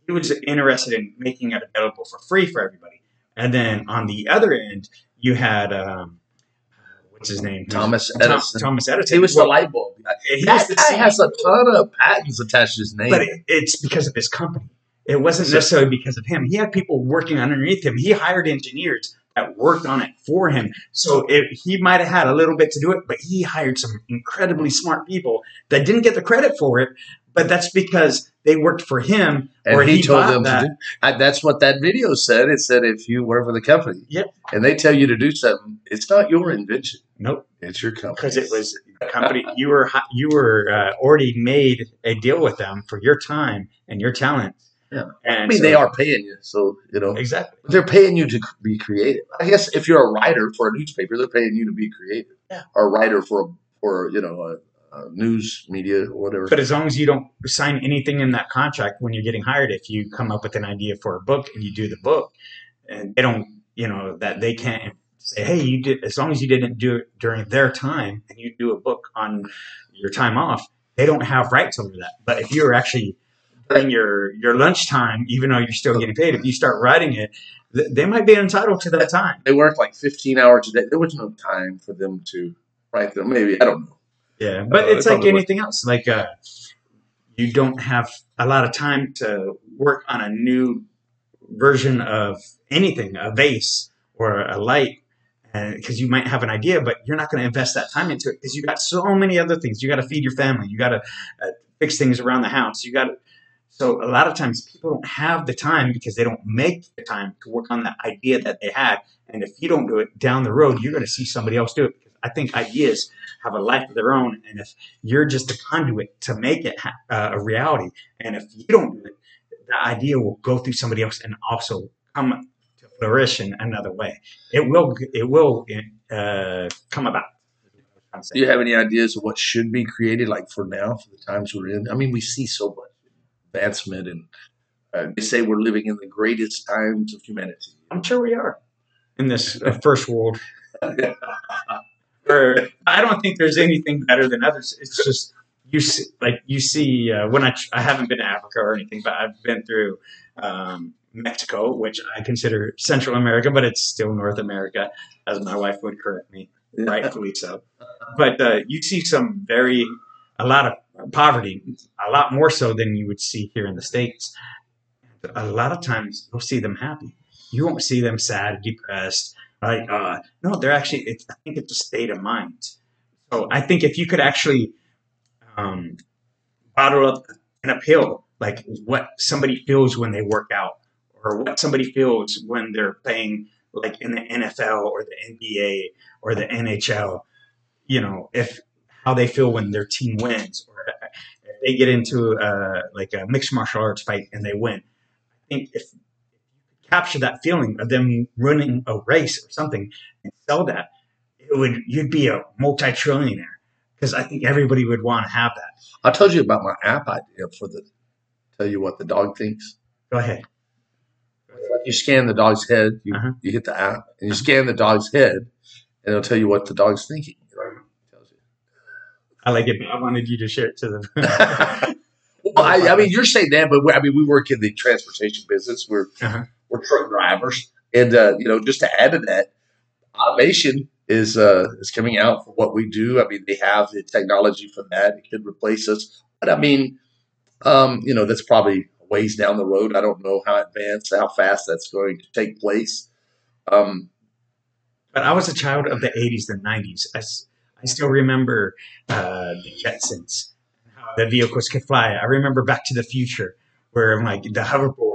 he was interested in making it available for free for everybody. And then on the other end, you had. Um, what's his name? Thomas Edison. Thomas Edison. He was well, the light bulb. He that guy has a ton of patents attached to his name. But it, it's because of his company. It wasn't necessarily because of him. He had people working underneath him. He hired engineers that worked on it for him. So it, he might have had a little bit to do it, but he hired some incredibly smart people that didn't get the credit for it. But that's because they worked for him, And or he, he, told them that. to do. I, that's what that video said. It said if you work for the company, Yep. and they tell you to do something, it's not your invention. Nope, It's your company. because it was a company you were you were uh, already made a deal with them for your time and your talent. Yeah. and I mean, so- they are paying you, so you know exactly. they're paying you to be creative. I guess if you're a writer for a newspaper, they're paying you to be creative. Yeah. Or a writer for a, for you know a news media or whatever. But as long as you don't sign anything in that contract when you're getting hired, if you come up with an idea for a book and you do the book, and they don't, you know, that they can't say, hey, you did, as long as you didn't do it during their time and you do a book on your time off, they don't have rights over that. But if you're actually during your your lunchtime, even though you're still getting paid, if you start writing it, th- they might be entitled to that time. they work like 15 hours a day. There was no time for them to write them. Maybe I don't know. Yeah, but Uh, it's like would. anything else. Like uh, you don't have a lot of time to work on a new version of anything, a vase or a light, because you might have an idea, but you're not going to invest that time into it because you got so many other things. You got to feed your family. You got to uh, fix things around the house. You got to. So a lot of times people don't have the time because they don't make the time to work on that idea that they had. And if you don't do it down the road, you're going to see somebody else do it. Because I think ideas have a life of their own, and if you're just a conduit to make it ha- uh, a reality, and if you don't do it, the idea will go through somebody else and also come to flourish in another way. It will. It will uh, come about. Do you have any ideas of what should be created, like for now, for the times we're in? I mean, we see so much advancement, and uh, they say we're living in the greatest times of humanity. I'm sure we are in this uh, first world. (laughs) Or I don't think there's anything better than others. It's just you see, like you see uh, when I I haven't been to Africa or anything, but I've been through um, Mexico, which I consider Central America, but it's still North America, as my wife would correct me, rightfully so. But uh, you see some very a lot of poverty, a lot more so than you would see here in the states. A lot of times you'll see them happy. You won't see them sad, depressed. Like, uh, no, they're actually. It's, I think it's a state of mind. So I think if you could actually um, bottle up an appeal, like what somebody feels when they work out, or what somebody feels when they're playing, like in the NFL or the NBA or the NHL. You know, if how they feel when their team wins, or if they get into uh, like a mixed martial arts fight and they win. I think if capture that feeling of them running a race or something and sell that, it would you'd be a multi-trillionaire because I think everybody would want to have that. I told you about my app idea for the tell you what the dog thinks. Go ahead. You scan the dog's head, you, Uh-huh. you hit the app, and you scan the dog's head, and it'll tell you what the dog's thinking. You know, it tells you. I like it. I wanted you to share it to them. (laughs) (laughs) well, I, I mean, you're saying that, but we, I mean, we work in the transportation business. We're Uh-huh. We're truck drivers, and uh, you know, just to add to that, automation is uh, is coming out for what we do. I mean, they have the technology for that; it could replace us. But I mean, um, you know, that's probably ways down the road. I don't know how advanced, how fast that's going to take place. Um, but I was a child of the 80s and 90s. I still remember uh, the Jetsons, how the vehicles could fly. I remember Back to the Future, where like the hoverboard,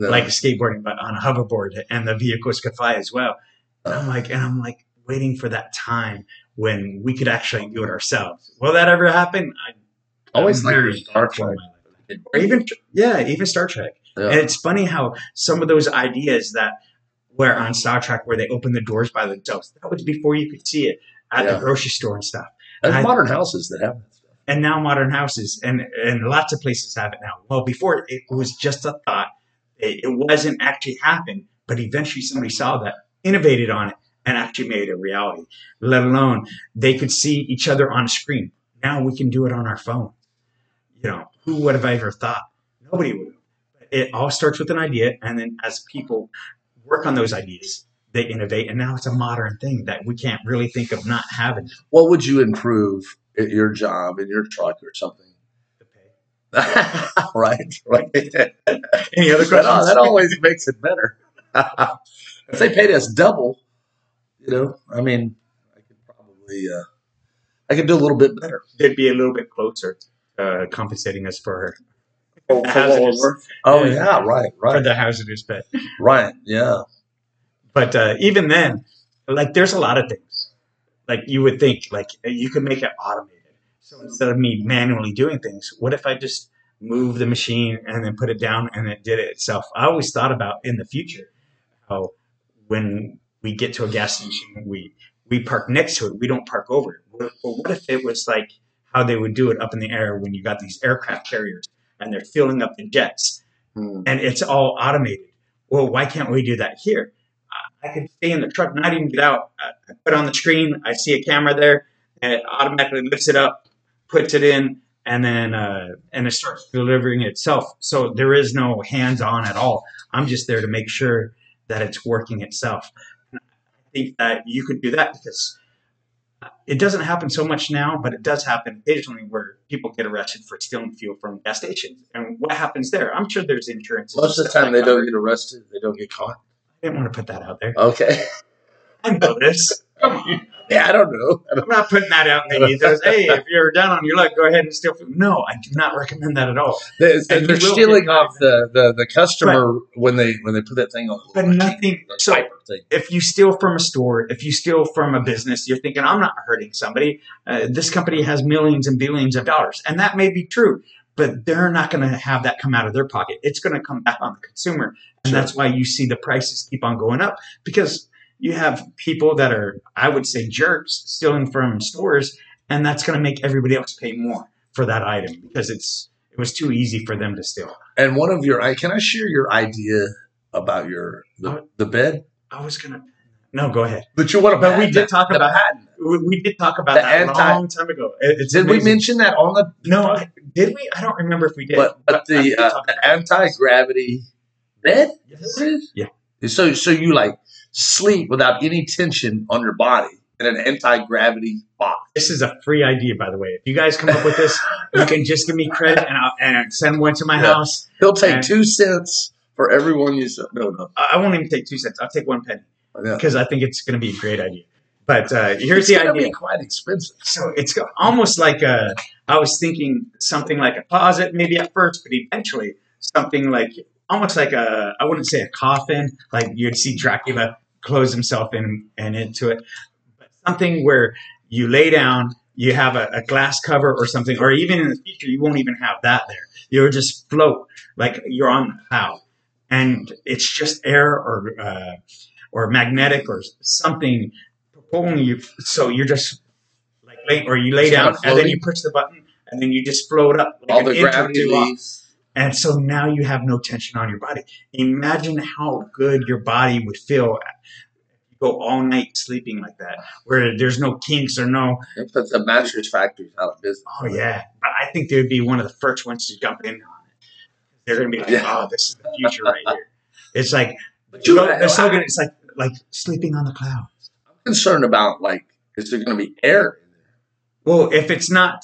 like skateboarding, but on a hoverboard, and the vehicles could fly as well. And I'm like, and I'm like waiting for that time when we could actually do it ourselves. Will that ever happen? I always like Star Trek. Or even yeah, even Star Trek. Yeah. And it's funny how some of those ideas that were on Star Trek, where they open the doors by themselves, that was before you could see it at Yeah. the grocery store and stuff. There's I- modern houses that have that stuff. And now modern houses and and lots of places have it now. Well, before it was just a thought; it, it wasn't actually happened. But eventually, somebody saw that, innovated on it, and actually made it a reality. Let alone they could see each other on a screen. Now we can do it on our phone. You know, who would have ever thought? Nobody would. It all starts with an idea, and then as people work on those ideas, they innovate, and now it's a modern thing that we can't really think of not having What would you improve at your job, in your truck, or something? To (laughs) pay. right, right. (laughs) Any other That, questions? that always makes it better. (laughs) if they paid us double, you know, I mean, I could probably, uh, I could do a little bit better. They'd be a little bit closer. uh, compensating us for Oh, hazardous. Oh Yeah. yeah, right, for right, the hazardous pet. right. Yeah. But uh, even then, like there's a lot of things. Like you would think, like you could make it automated. So instead of me manually doing things, what if I just move the machine and then put it down and it did it itself? I always thought about in the future how when we get to a gas station, we we park next to it. We don't park over it. Well, what if it was like how they would do it up in the air when you got these aircraft carriers and they're filling up the jets Hmm. and it's all automated. Well, why can't we do that here? I- can stay in the truck, not even get out. I I put on the screen, I see a camera there, and it automatically lifts it up, puts it in, and then uh, and it starts delivering itself. So there is no hands on at all. I'm just there to make sure that it's working itself. I think that you could do that because it doesn't happen so much now, but it does happen occasionally where people get arrested for stealing fuel from gas stations. And what happens there? I'm sure there's insurance. Most of the time, they don't get arrested. They don't get caught. I didn't want to put that out there. Okay. (laughs) I know this. Come on. Yeah, I don't know. I don't- I'm not putting that out in the ethos. Hey, if you're down on your luck, go ahead and steal food. No, I do not recommend that at all. They, And they're stealing off the, the, the customer when they when they put that thing on. But nothing. So thing. if you steal from a store, if you steal from a business, you're thinking, I'm not hurting somebody. Uh, this company has millions and billions of dollars. And that may be true, but they're not going to have that come out of their pocket. It's going to come back on the consumer. And Sure. that's why you see the prices keep on going up because you have people that are, I would say, jerks stealing from stores. And that's going to make everybody else pay more for that item because it's it was too easy for them to steal. And one of your, I can I share your idea about your the, the bed? I was going to. No, go ahead. But you want to, But we did talk about patent. We, we did talk about The that anti- a long time ago. It- Did we mention that on the? No, I, did we? I don't remember if we did. But but I the uh, the anti gravity bed. Yes. Is that what it is? Yeah. So so you like sleep without any tension on your body in an anti gravity box. This is a free idea, by the way. If you guys come up with this, you can just give me credit and I'll and send one to my Yeah. house. He'll take And- two cents for every one you sell. No, no. I won't even take two cents. I'll take one penny Yeah. because I think it's going to be a great idea. But uh, here's it's the idea. be quite expensive. So it's almost like a, I was thinking something like a closet, maybe at first, but eventually something like almost like a, I wouldn't say a coffin, like you'd see Dracula close himself in and into it, but something where you lay down, you have a, a glass cover or something, or even in the future, you won't even have that there. You'll just float like you're on the cloud, and it's just air or uh, or magnetic or something pulling you. So you're just like lay, or you lay It's down and then you push the button and then you just float up like All the gravity two off. leaves. And so now you have no tension on your body. Imagine how good your body would feel if you go all night sleeping like that, where there's no kinks or no. It puts the mattress factories out of business. Oh yeah, but I think they would be one of the first ones to jump in on it. They're going to be like, Yeah. "Oh, this is the future right here." (laughs) It's like But you, they're so good. It's like like sleeping on the clouds. I'm concerned about like, is there going to be air in there? Well, if it's not,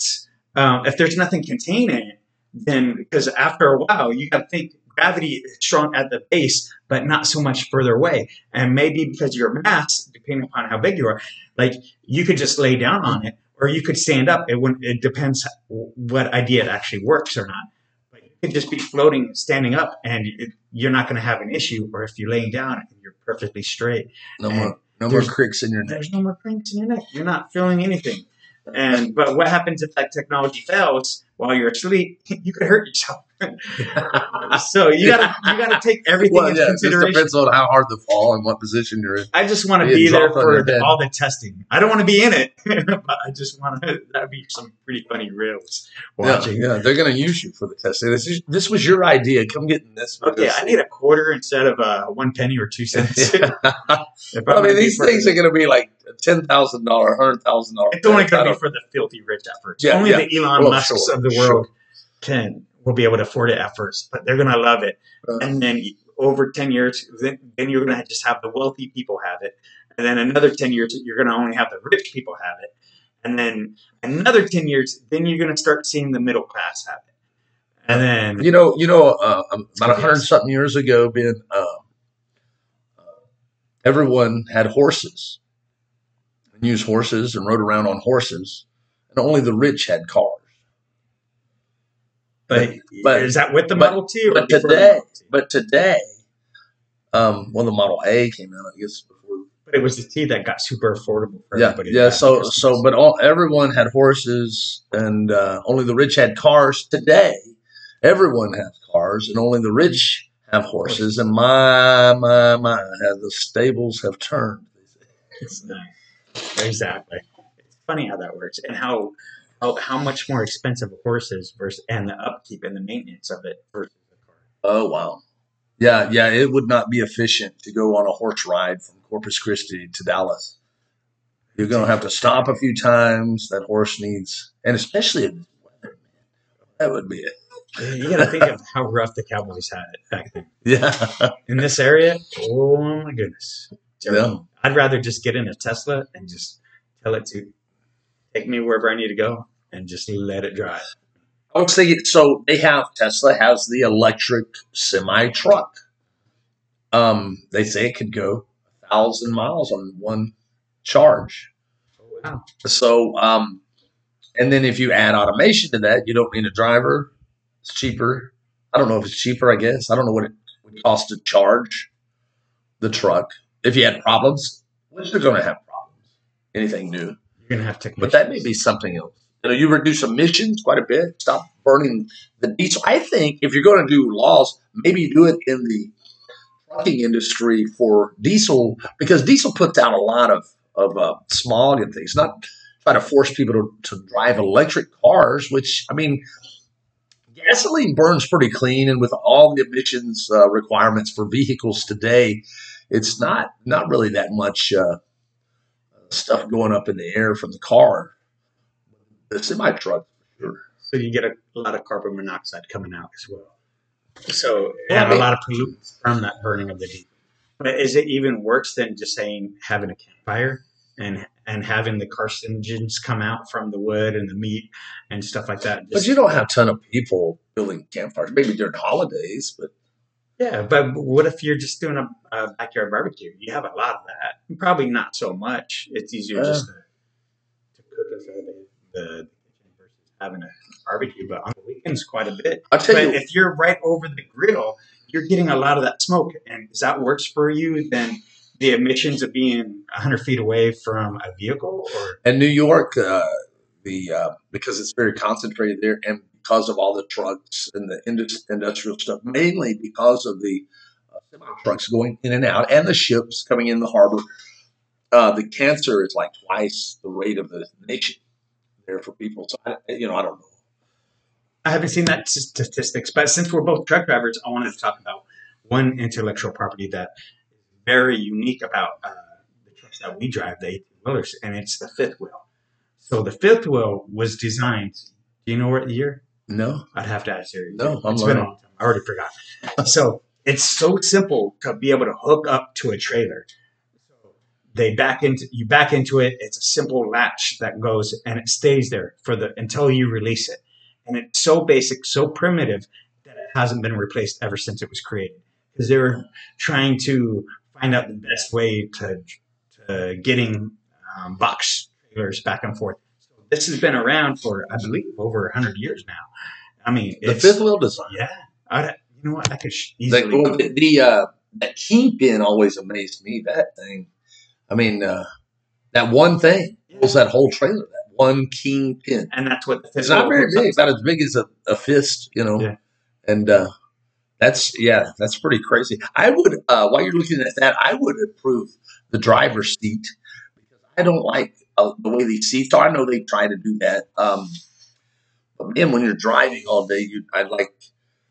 um, if there's nothing containing it, then because after a while you got to think gravity is strong at the base, but not so much further away. And maybe because your mass, depending upon how big you are, like you could just lay down on it, or you could stand up. It wouldn't. It depends what idea it actually works or not. But you could just be floating, standing up, and it, you're not going to have an issue. Or if you're laying down and you're perfectly straight, No And more, no more cricks in your neck. there's no more cranks in your neck. You're not feeling anything. And but what happens if that technology fails while you're asleep? (laughs) You could hurt yourself. (laughs) so you gotta you gotta take (laughs) everything well, into yeah, it consideration. depends on how hard the fall and what position you're in. I just want to be there for the, all the testing. I don't want to be in it, (laughs) but I just want to. That'd be some pretty funny reels watching. Yeah, yeah, they're going to use you for the testing. This, is, this was your idea. Come get in this. Okay, I need a quarter instead of uh, one penny or two cents. I'm I mean, these things are going to be like ten thousand dollar, hundred thousand dollar. It's only to be for the filthy rich first. Yeah, only yeah. the Elon Well, Musks sure, of the sure. world can will be able to afford it at first, but they're going to love it. Uh. and then over ten years, then, then you're going to just have the wealthy people have it, and then another ten years, you're going to only have the rich people have it, and then another ten years, then you're going to start seeing the middle class have it, and then You know, you know, uh, about a hundred something years ago, Ben, uh, uh, everyone had horses and used horses and rode around on horses, and only the rich had cars. But, But- is that with the but- Model T or but today-? But today, um, when the Model A came out, I guess before. But it was the T that got super affordable for Yeah, everybody. yeah. So, in so, but all everyone had horses, and uh, only the rich had cars. Today, everyone has cars, and only the rich have horses. And my, my, my, the stables have turned. Exactly. It's funny how that works and how how, how much more expensive a horse is versus and the upkeep and the maintenance of it versus a car. Oh wow. Yeah, yeah, it would not be efficient to go on a horse ride from Corpus Christi to Dallas. You're going to have to stop a few times. That horse needs, and especially in this weather, man, that would be it. You got to think of how rough the Cowboys had it back then. Yeah, In this area, oh my goodness. Yeah. I'd rather just get in a Tesla and just tell it to take me wherever I need to go and just let it drive. I was thinking. So they have Tesla has the electric semi truck. Um, they say it could go a thousand miles on one charge. Oh, wow. So, um, and then if you add automation to that, you don't need a driver. It's cheaper. I don't know if it's cheaper. I guess I don't know what it would cost to charge the truck if you had problems. Which they're going to have problems. Anything new, You're going to have to. but that may be something else. You know, you reduce emissions quite a bit. Stop burning the diesel. I think if you're going to do laws, maybe do it in the trucking industry for diesel because diesel puts out a lot of of uh, smog and things. Not try to force people to, to drive electric cars, which I mean, gasoline burns pretty clean, and with all the emissions uh, requirements for vehicles today, it's not not really that much uh, stuff going up in the air from the car. The semi truck, for sure. So you get a, lot of carbon monoxide coming out as well. So Yeah, and I a mean- lot of pollutants from that burning of the diesel. But is it even worse than just saying having a campfire and and having the carcinogens come out from the wood and the meat and stuff like that? But you don't have a ton of people building campfires. Maybe during holidays, but yeah, but what if you're just doing a, a backyard barbecue? You have a lot of that. Probably not so much. It's easier Yeah. just to, to cook inside the, the kitchen versus having a barbecue. But on the weekends, quite a bit. I'll tell but you, if you're right over the grill, you're getting a lot of that smoke. And is that worse for you than the emissions of being 100 feet away from a vehicle? Or in New York, uh, the uh, because it's very concentrated there, and because of all the trucks and the indus- industrial stuff, mainly because of the uh, semi trucks going in and out, and the ships coming in the harbor, uh, the cancer is like twice the rate of the nation there for people. So I, you know, I don't know. I haven't seen that s- statistics, but since we're both truck drivers, I wanted to talk about one intellectual property that is very unique about uh, the trucks that we drive, the 18 wheelers, and it's the fifth wheel. So the fifth wheel was designed. Do you know what year? No, I'd have to ask you. No, I'm it's been a long time. I already forgot. so it's so simple to be able to hook up to a trailer. So they back into you back into it. It's a simple latch that goes and it stays there for the until you release it. And it's so basic, so primitive that it hasn't been replaced ever since it was created. Because they were trying to find out the best way to, to getting um, box trailers back and forth. So this has been around for, I believe, over 100 years now. I mean, the fifth wheel design. yeah. I, you know what? I could sh- The, easily. well, the, the uh, that kingpin always amazed me. That thing. I mean, uh, that one thing was that whole trailer. That one kingpin. and that's what the It's not very big. It's not as big as a, a fist, you know. Yeah. And uh, that's yeah, that's pretty crazy. I would uh, while you're looking at that, I would approve the driver's seat because I don't like uh, the way these seats are. I know they try to do that. Um, but man, when you're driving all day, you I'd like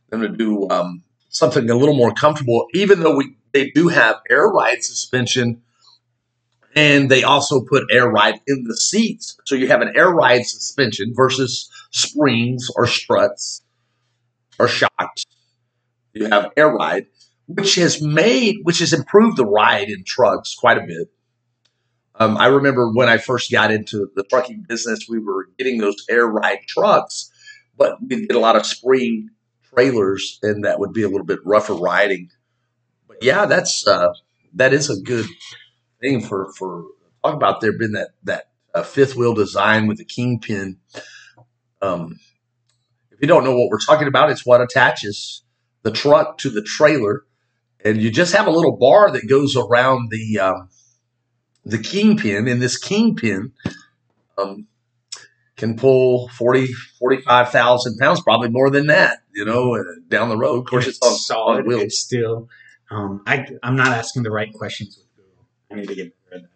them to do um, something a little more comfortable. Even though we they do have air ride suspension. And they also put air ride in the seats. So you have an air ride suspension versus springs or struts or shocks. You have air ride, which has made, which has improved the ride in trucks quite a bit. Um, I remember when I first got into the trucking business, we were getting those air ride trucks, but we did a lot of spring trailers, and that would be a little bit rougher riding. But yeah, that's uh, that is a good thing for for talk about there being that that uh, fifth wheel design with the kingpin. Um, if you don't know what we're talking about, it's what attaches the truck to the trailer, and you just have a little bar that goes around the um, the kingpin, and this kingpin um, can pull 40, 45,000 pounds, probably more than that, you know, uh, down the road. Of course, it's, on solid. on wheels. It's still. Um, I, I'm not asking the right questions. I need to get better at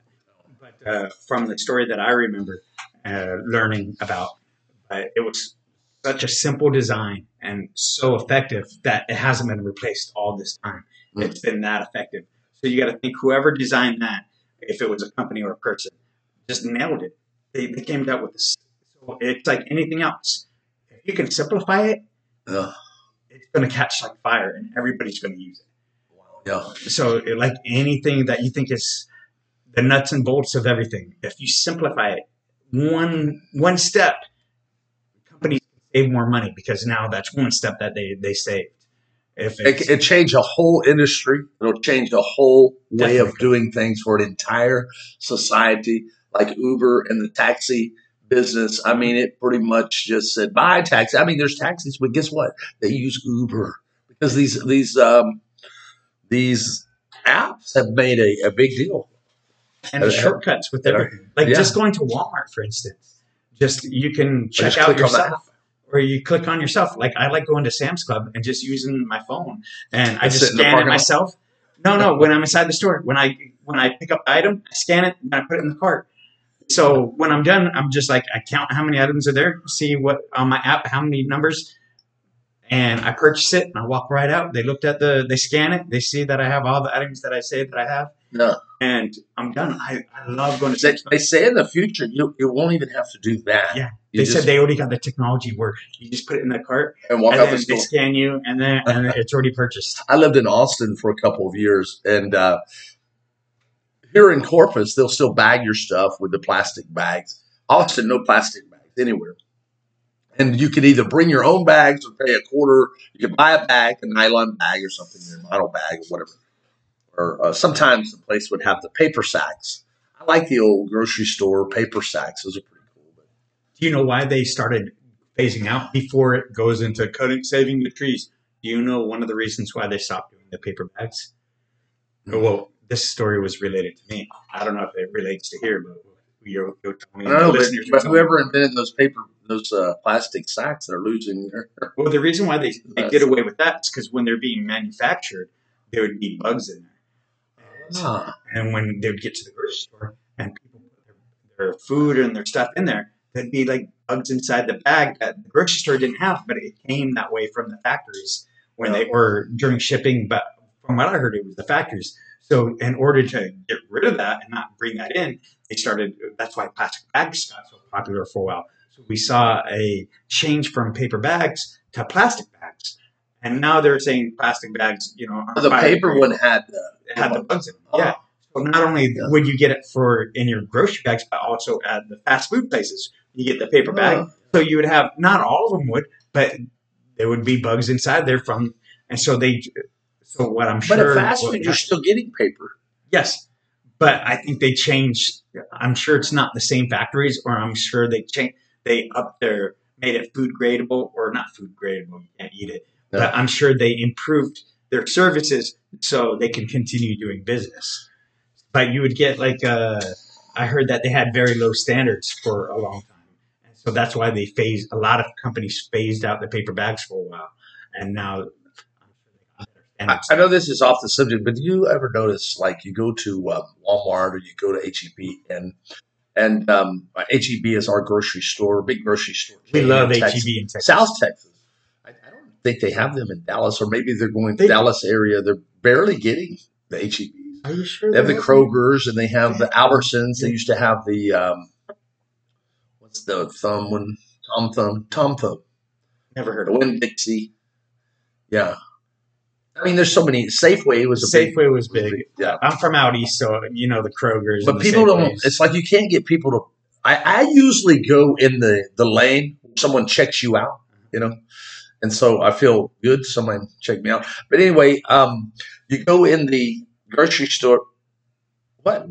that. But uh, from the story that I remember uh, learning about, uh, it was such a simple design and so effective that it hasn't been replaced all this time. Mm. It's been that effective. So you got to think whoever designed that, if it was a company or a person, just nailed it. They, they came up with this. So it's like anything else. If you can simplify it, Yeah. it's going to catch like fire and everybody's going to use it. Yeah. So, like anything that you think is the nuts and bolts of everything, if you simplify it one one step, companies save more money because now that's one step that they they saved. If it's, It, it changed a whole industry. It'll change the whole way of doing things for an entire society, like Uber and the taxi business. I mean, it pretty much just said buy taxi. I mean, there's taxis, but guess what? They use Uber because these these um, these apps have made a, a big deal. and the shortcuts with everything, like Yeah. just going to Walmart, for instance, just you can check out click on the yourself. Or you click on yourself. Like I like going to Sam's Club and just using my phone, and I just sit in the scan it myself. No, no. When I'm inside the store, when I when I pick up the item, I scan it and I put it in the cart. So when I'm done, I'm just like I count how many items are there, see what on my app, how many numbers, and I purchase it and I walk right out. They looked at the, they scan it, they see that I have all the items that I say that I have, No, and I'm done. I, I love going to they, they say in the future you you won't even have to do that. Yeah. You They just, said they already got the technology where you just put it in the cart and walk and out the they store. scan you and then and it's already purchased. (laughs) I lived in Austin for a couple of years, and uh, here in Corpus, they'll still bag your stuff with the plastic bags. Austin, no plastic bags anywhere. And you can either bring your own bags or pay a quarter. You can buy a bag, a nylon bag or something, your model bag or whatever. Or uh, sometimes the place would have the paper sacks. I like the old grocery store paper sacks; those are pretty cool. But Do you know why they started phasing out before it goes into cutting saving the trees? Do you know one of the reasons why they stopped doing the paper bags? Mm-hmm. Well, this story was related to me. I don't know if it relates to here, but tell me. I don't know, but, but whoever invented those paper, those uh, plastic sacks, they're losing their. (laughs) Well, the reason why they, they did away with that is because when they're being manufactured, there would be bugs in there. Ah. And when they would get to the grocery store and people put their, their food and their stuff in there, there'd be like bugs inside the bag that the grocery store didn't have, but it came that way from the factories when they were during shipping. But from what I heard, it was the factories. So in order to get rid of that and not bring that in, they started. That's why plastic bags got so popular for a while. So we saw a change from paper bags to plastic bags, and now they're saying plastic bags. You know, are The paper one had the had the bugs in it. Oh. Yeah. So not only Yeah. would you get it for in your grocery bags, but also at the fast food places, you get the paper bag. Oh. So you would have not all of them would, but there would be bugs inside there from, and so they. So what I'm But sure. at fast food, you're still getting paper. yes, but I think they changed. I'm sure it's not the same factories, or I'm sure they changed. They up their made it food gradable or not food gradable. You can't eat it, No. but I'm sure they improved their services so they can continue doing business. But you would get like uh, I heard that they had very low standards for a long time, and so that's why they phased. A lot of companies phased out the paper bags for a while, and now. I, I know this is off the subject, but do you ever notice, like, you go to um, Walmart or you go to HEB, and and um, HEB is our grocery store, big grocery store. we love in HEB Texas. in Texas. South Texas. I, I don't think they have them in Dallas, or maybe they're going to They- Dallas area. They're barely getting the HEB. Are you sure? They have the they're- Krogers and they have the Albertsons. They used to have the um, what's the thumb one? Tom Thumb, Tom Thumb, Never heard the of it. Winn Dixie. Yeah, I mean, there's so many. Safeway was a big, Safeway was big. yeah. I'm from out east, so you know the Krogers. But the people don't. It's like you can't get people to. I, I usually go in the the lane. Someone checks you out, you know, and so I feel good. Someone checked me out. But anyway, um, you go in the grocery store. What?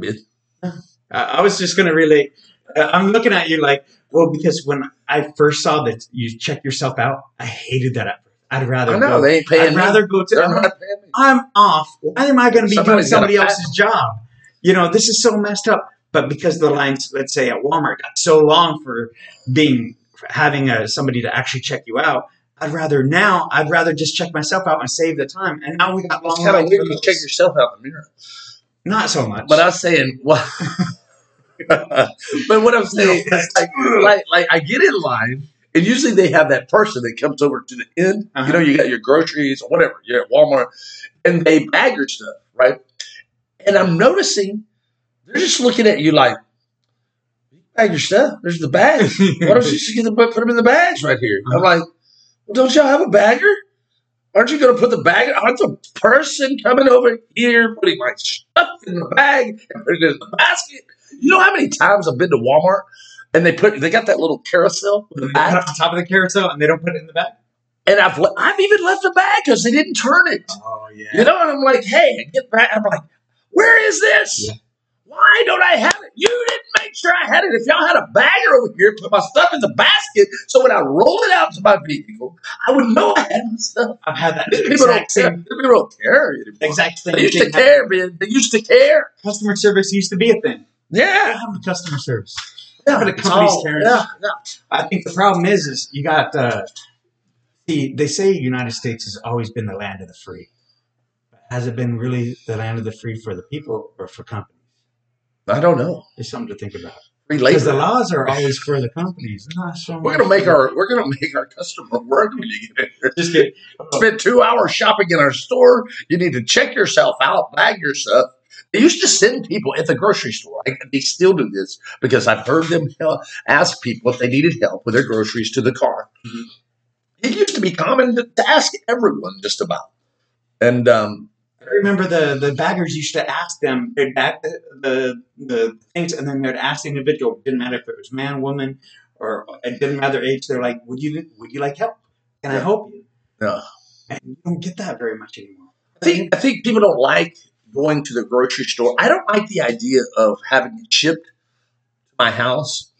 I, I was just going to relate. I'm looking at you like, well, because when I first saw that you check yourself out, I hated that at first. I'd rather I know go. they ain't paying I'd me. rather go to. I'm, not paying me. I'm off. Why am I going to be doing Somebody's gotta somebody else's job? You know, this is so messed up. But because the lines, let's say at Walmart, got so long for being for having a, somebody to actually check you out, I'd rather now. I'd rather just check myself out and save the time. And now we got long kind of weird you check yourself out in the mirror. Not so much. But I was saying, well, (laughs) but what I'm saying is like, (laughs) like, like I get in line, and usually they have that person that comes over to the end. Uh-huh. You know, you got your groceries or whatever. You're at Walmart, and they bag your stuff, right? And I'm noticing they're just looking at you like, bag your stuff. There's the bag. (laughs) Why don't you just get the, put them in the bags right here? I'm like, well, don't y'all have a bagger? Aren't you going to put the bag? Aren't the person coming over here putting my stuff in the bag and putting it in the basket? You know how many times I've been to Walmart and they put they got that little carousel with the put it on top of the carousel and they don't put it in the bag. and I've le- I've even left the bag because they didn't turn it. Oh yeah. You know, and I'm like, hey, I get back. I'm like, where is this? Yeah. Why don't I have it? You didn't make sure I had it. If y'all had a bagger over here, put my stuff in the basket, so when I roll it out to my vehicle, I would know I had my stuff. I've had that These people don't care. These people don't care anymore. exact They used to care, man. They used to care. Customer service used to be a thing. Yeah. Customer service. Yeah, the it's company's all- caring. Yeah, yeah. I think the problem is, is you got. Uh, see, they say United States has always been the land of the free. Has it been really the land of the free for the people or for companies? I don't know. It's something to think about. Because the laws are always for the companies, not so We're gonna make our we're gonna make our customer work when you get in here. just get Spend two hours shopping in our store. You need to check yourself out, bag your stuff. They used to send people at the grocery store. I, they still do this because I've heard them ask people if they needed help with their groceries to the car. Mhm. It used to be common to, to ask everyone just about. And um, I remember the the baggers used to ask them they'd bag the, the the things and then they'd ask the individual didn't matter if it was man woman or it didn't matter age they're like would you would you like help can I help you Yeah. and you don't get that very much anymore I think I think people don't like going to the grocery store. I don't like the idea of having it shipped to my house,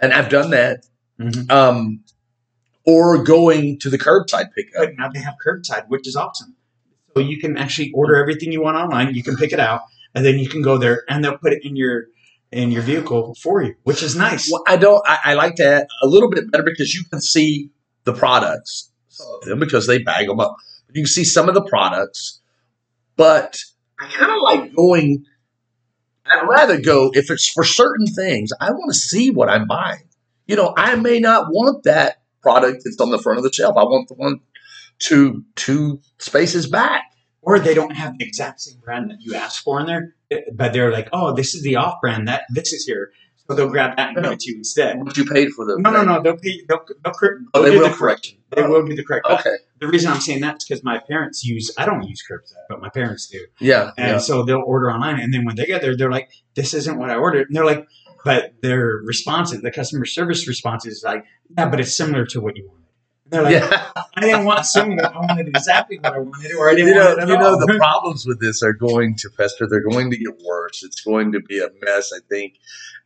and I've done that. Mhm. Um, or going to the curbside pickup. but now they have curbside which is awesome so you can actually order everything you want online you can pick it out and then you can go there and they'll put it in your in your vehicle for you which is nice Well, I don't. I, I like that a little bit better because you can see the products, some of them because they bag them up. You can see some of the products, but I kind of like going. I'd rather go if it's for certain things. I want to see what I'm buying. You know, I may not want that product that's on the front of the shelf. I want the one two two spaces back. or they don't have the exact same brand that you asked for in there, but they're like, "Oh, this is the off brand that this is here," so they'll grab that and give it to you instead. What you paid for the No, no, no. They'll pay. They'll, they'll, Oh, they'll they do will the correct correction. They will do the correct. but Okay. The reason I'm saying that is because my parents use. I don't use curbside, but my parents do, Yeah. and yeah. so they'll order online, and then when they get there, they're like, "This isn't what I ordered," and they're like, "But their response, is the customer service response is like, yeah, but it's similar to what you wanted." They're like, yeah. "I didn't want similar. I wanted exactly what I wanted, or I didn't you know, want it at you know the (laughs) problems with this are going to fester. They're going to get worse. It's going to be a mess. I think.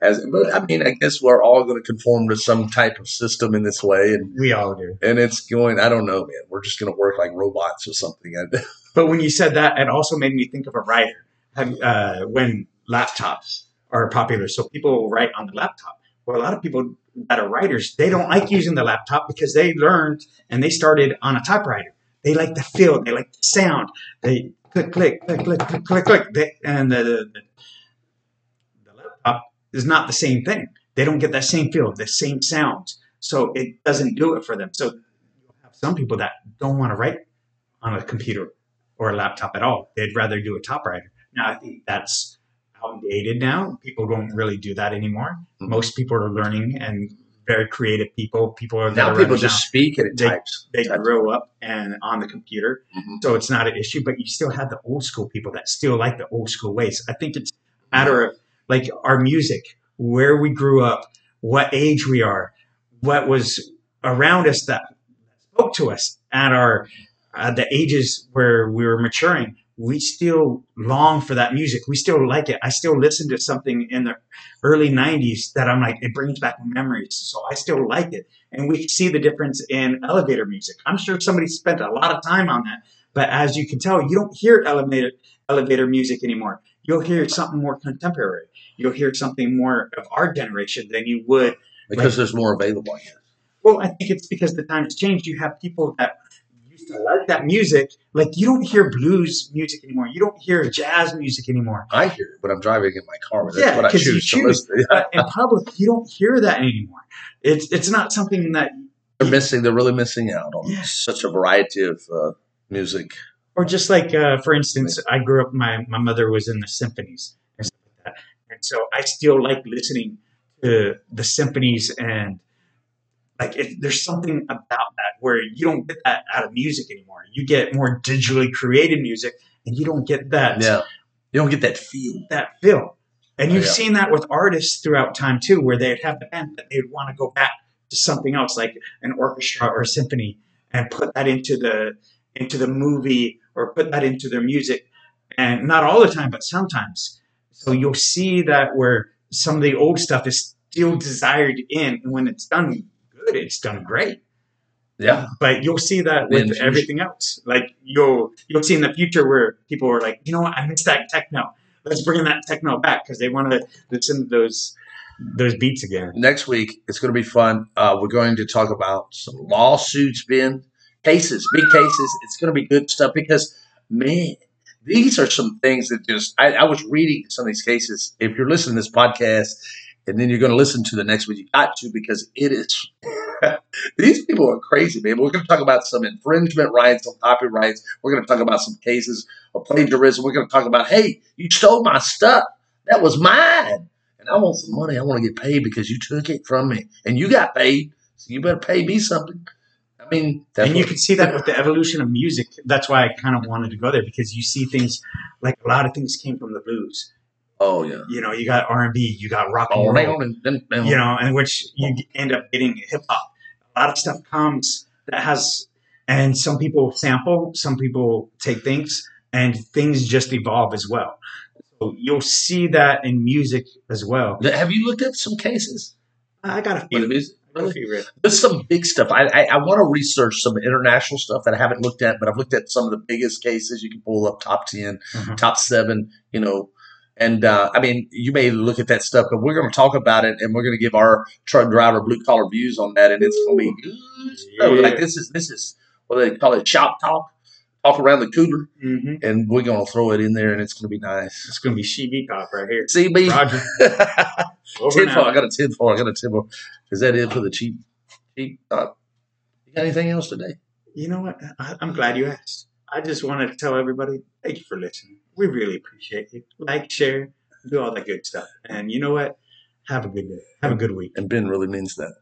As but I mean, I guess we're all going to conform to some type of system in this way, and we all do. and it's going. I don't know, man. We're just going to work like robots or something. (laughs) But when you said that, it also made me think of a writer. Uh, when laptops are popular, so people write on the laptop. Well, a lot of people that are writers, they don't like using the laptop because they learned and they started on a typewriter. They like the feel, they like the sound. They click, click, click, click, click, click, click. They, and the, the, the laptop is not the same thing. They don't get that same feel, the same sounds. So it doesn't do it for them. So you have some people that don't want to write on a computer or a laptop at all. They'd rather do a typewriter. Now, I think that's outdated now. People don't really do that anymore. Mhm. Most people are learning and very creative people. People are now people just speak and it They- types. they types. grew up and on the computer, Mhm. so it's not an issue. But you still have the old school people that still like the old school ways. I think it's a matter of like our music, where we grew up, what age we are, what was around us that spoke to us at our at the ages where we were maturing. We still long for that music. We still like it. I still listen to something in the early 90s that I'm like, it brings back memories. So I still like it. And we see the difference in elevator music. I'm sure somebody spent a lot of time on that. But as you can tell, you don't hear elevator, elevator music anymore. You'll hear something more contemporary. You'll hear something more of our generation than you would. because there's more available. Well, I think it's because the times changed. You have people that like that music. Like you don't hear blues music anymore. You don't hear jazz music anymore. I hear it when I'm driving in my car. That's Yeah, what I 'cause you choose to choose. In public, you don't hear that anymore. It's it's not something that They're missing. They're really missing out on Yes. such a variety of uh, music. or just like uh, for instance, I grew up. My my mother was in the symphonies and stuff like that, and so I still like listening to the symphonies and like if there's something about that where you don't get that out of music anymore. You get more digitally created music, and you don't get that Yeah, you don't get that feel. that feel. And Oh, you've yeah. seen that with artists throughout time too, where they'd have the band that they'd want to go back to something else, like an orchestra or a symphony, and put that into the into the movie or put that into their music. And not all the time, but sometimes. So you'll see that where some of the old stuff is still desired in, and when it's done good, it's done great. Yeah, But you'll see that with future. everything else. Like you'll you'll see in the future where people are like, you know what, I miss that techno. Let's bring that techno back because they want to listen to those those beats again. next week it's going to be fun. Uh, we're going to talk about some lawsuits, Ben, cases, big cases. It's going to be good stuff because man, these are some things that just I, I was reading some of these cases. If you're listening to this podcast and then you're going to listen to the next one, you got to because it is. These people are crazy, man. We're going to talk about some infringement rights, some copyrights. We're going to talk about some cases of plagiarism. We're going to talk about, hey, you stole my stuff. That was mine and I want some money. I want to get paid because you took it from me, and you got paid, so you better pay me something. I mean, that's and you can see that with the evolution of music. That's why I kind of wanted to go there because you see things like a lot of things came from the blues. oh yeah, You know, you got R and B, you got rock and oh, roll. and you know, in which you end up getting hip hop. A lot of stuff comes that has, and some people sample, some people take things, and things just evolve as well. So you'll see that in music as well. Have you looked at some cases? I got a few. music? I Really? There's some big stuff. I, I, I want to research some international stuff that I haven't looked at, but I've looked at some of the biggest cases. You can pull up top 10, Mhm. top seven, you know. And uh, I mean, you may look at that stuff, but we're going to talk about it, and we're going to give our truck driver blue collar views on that, and it's going to be good. Yeah. Like this is this is what they call it, shop talk, talk around the cooler, Mhm. and we're going to throw it in there, and it's going to be nice. It's gonna be CB pop right here. CB, Roger. (laughs) Over ten now. four. I got a ten four. I got a ten four. Is that it for the cheap? Cheap. Uh, you got anything else today? You know what? I, I'm glad you asked. I just wanted to tell everybody thank you for listening. We really appreciate you. Like, share, do all that good stuff. And you know what? Have a good day. Have a good week. And Ben really means that.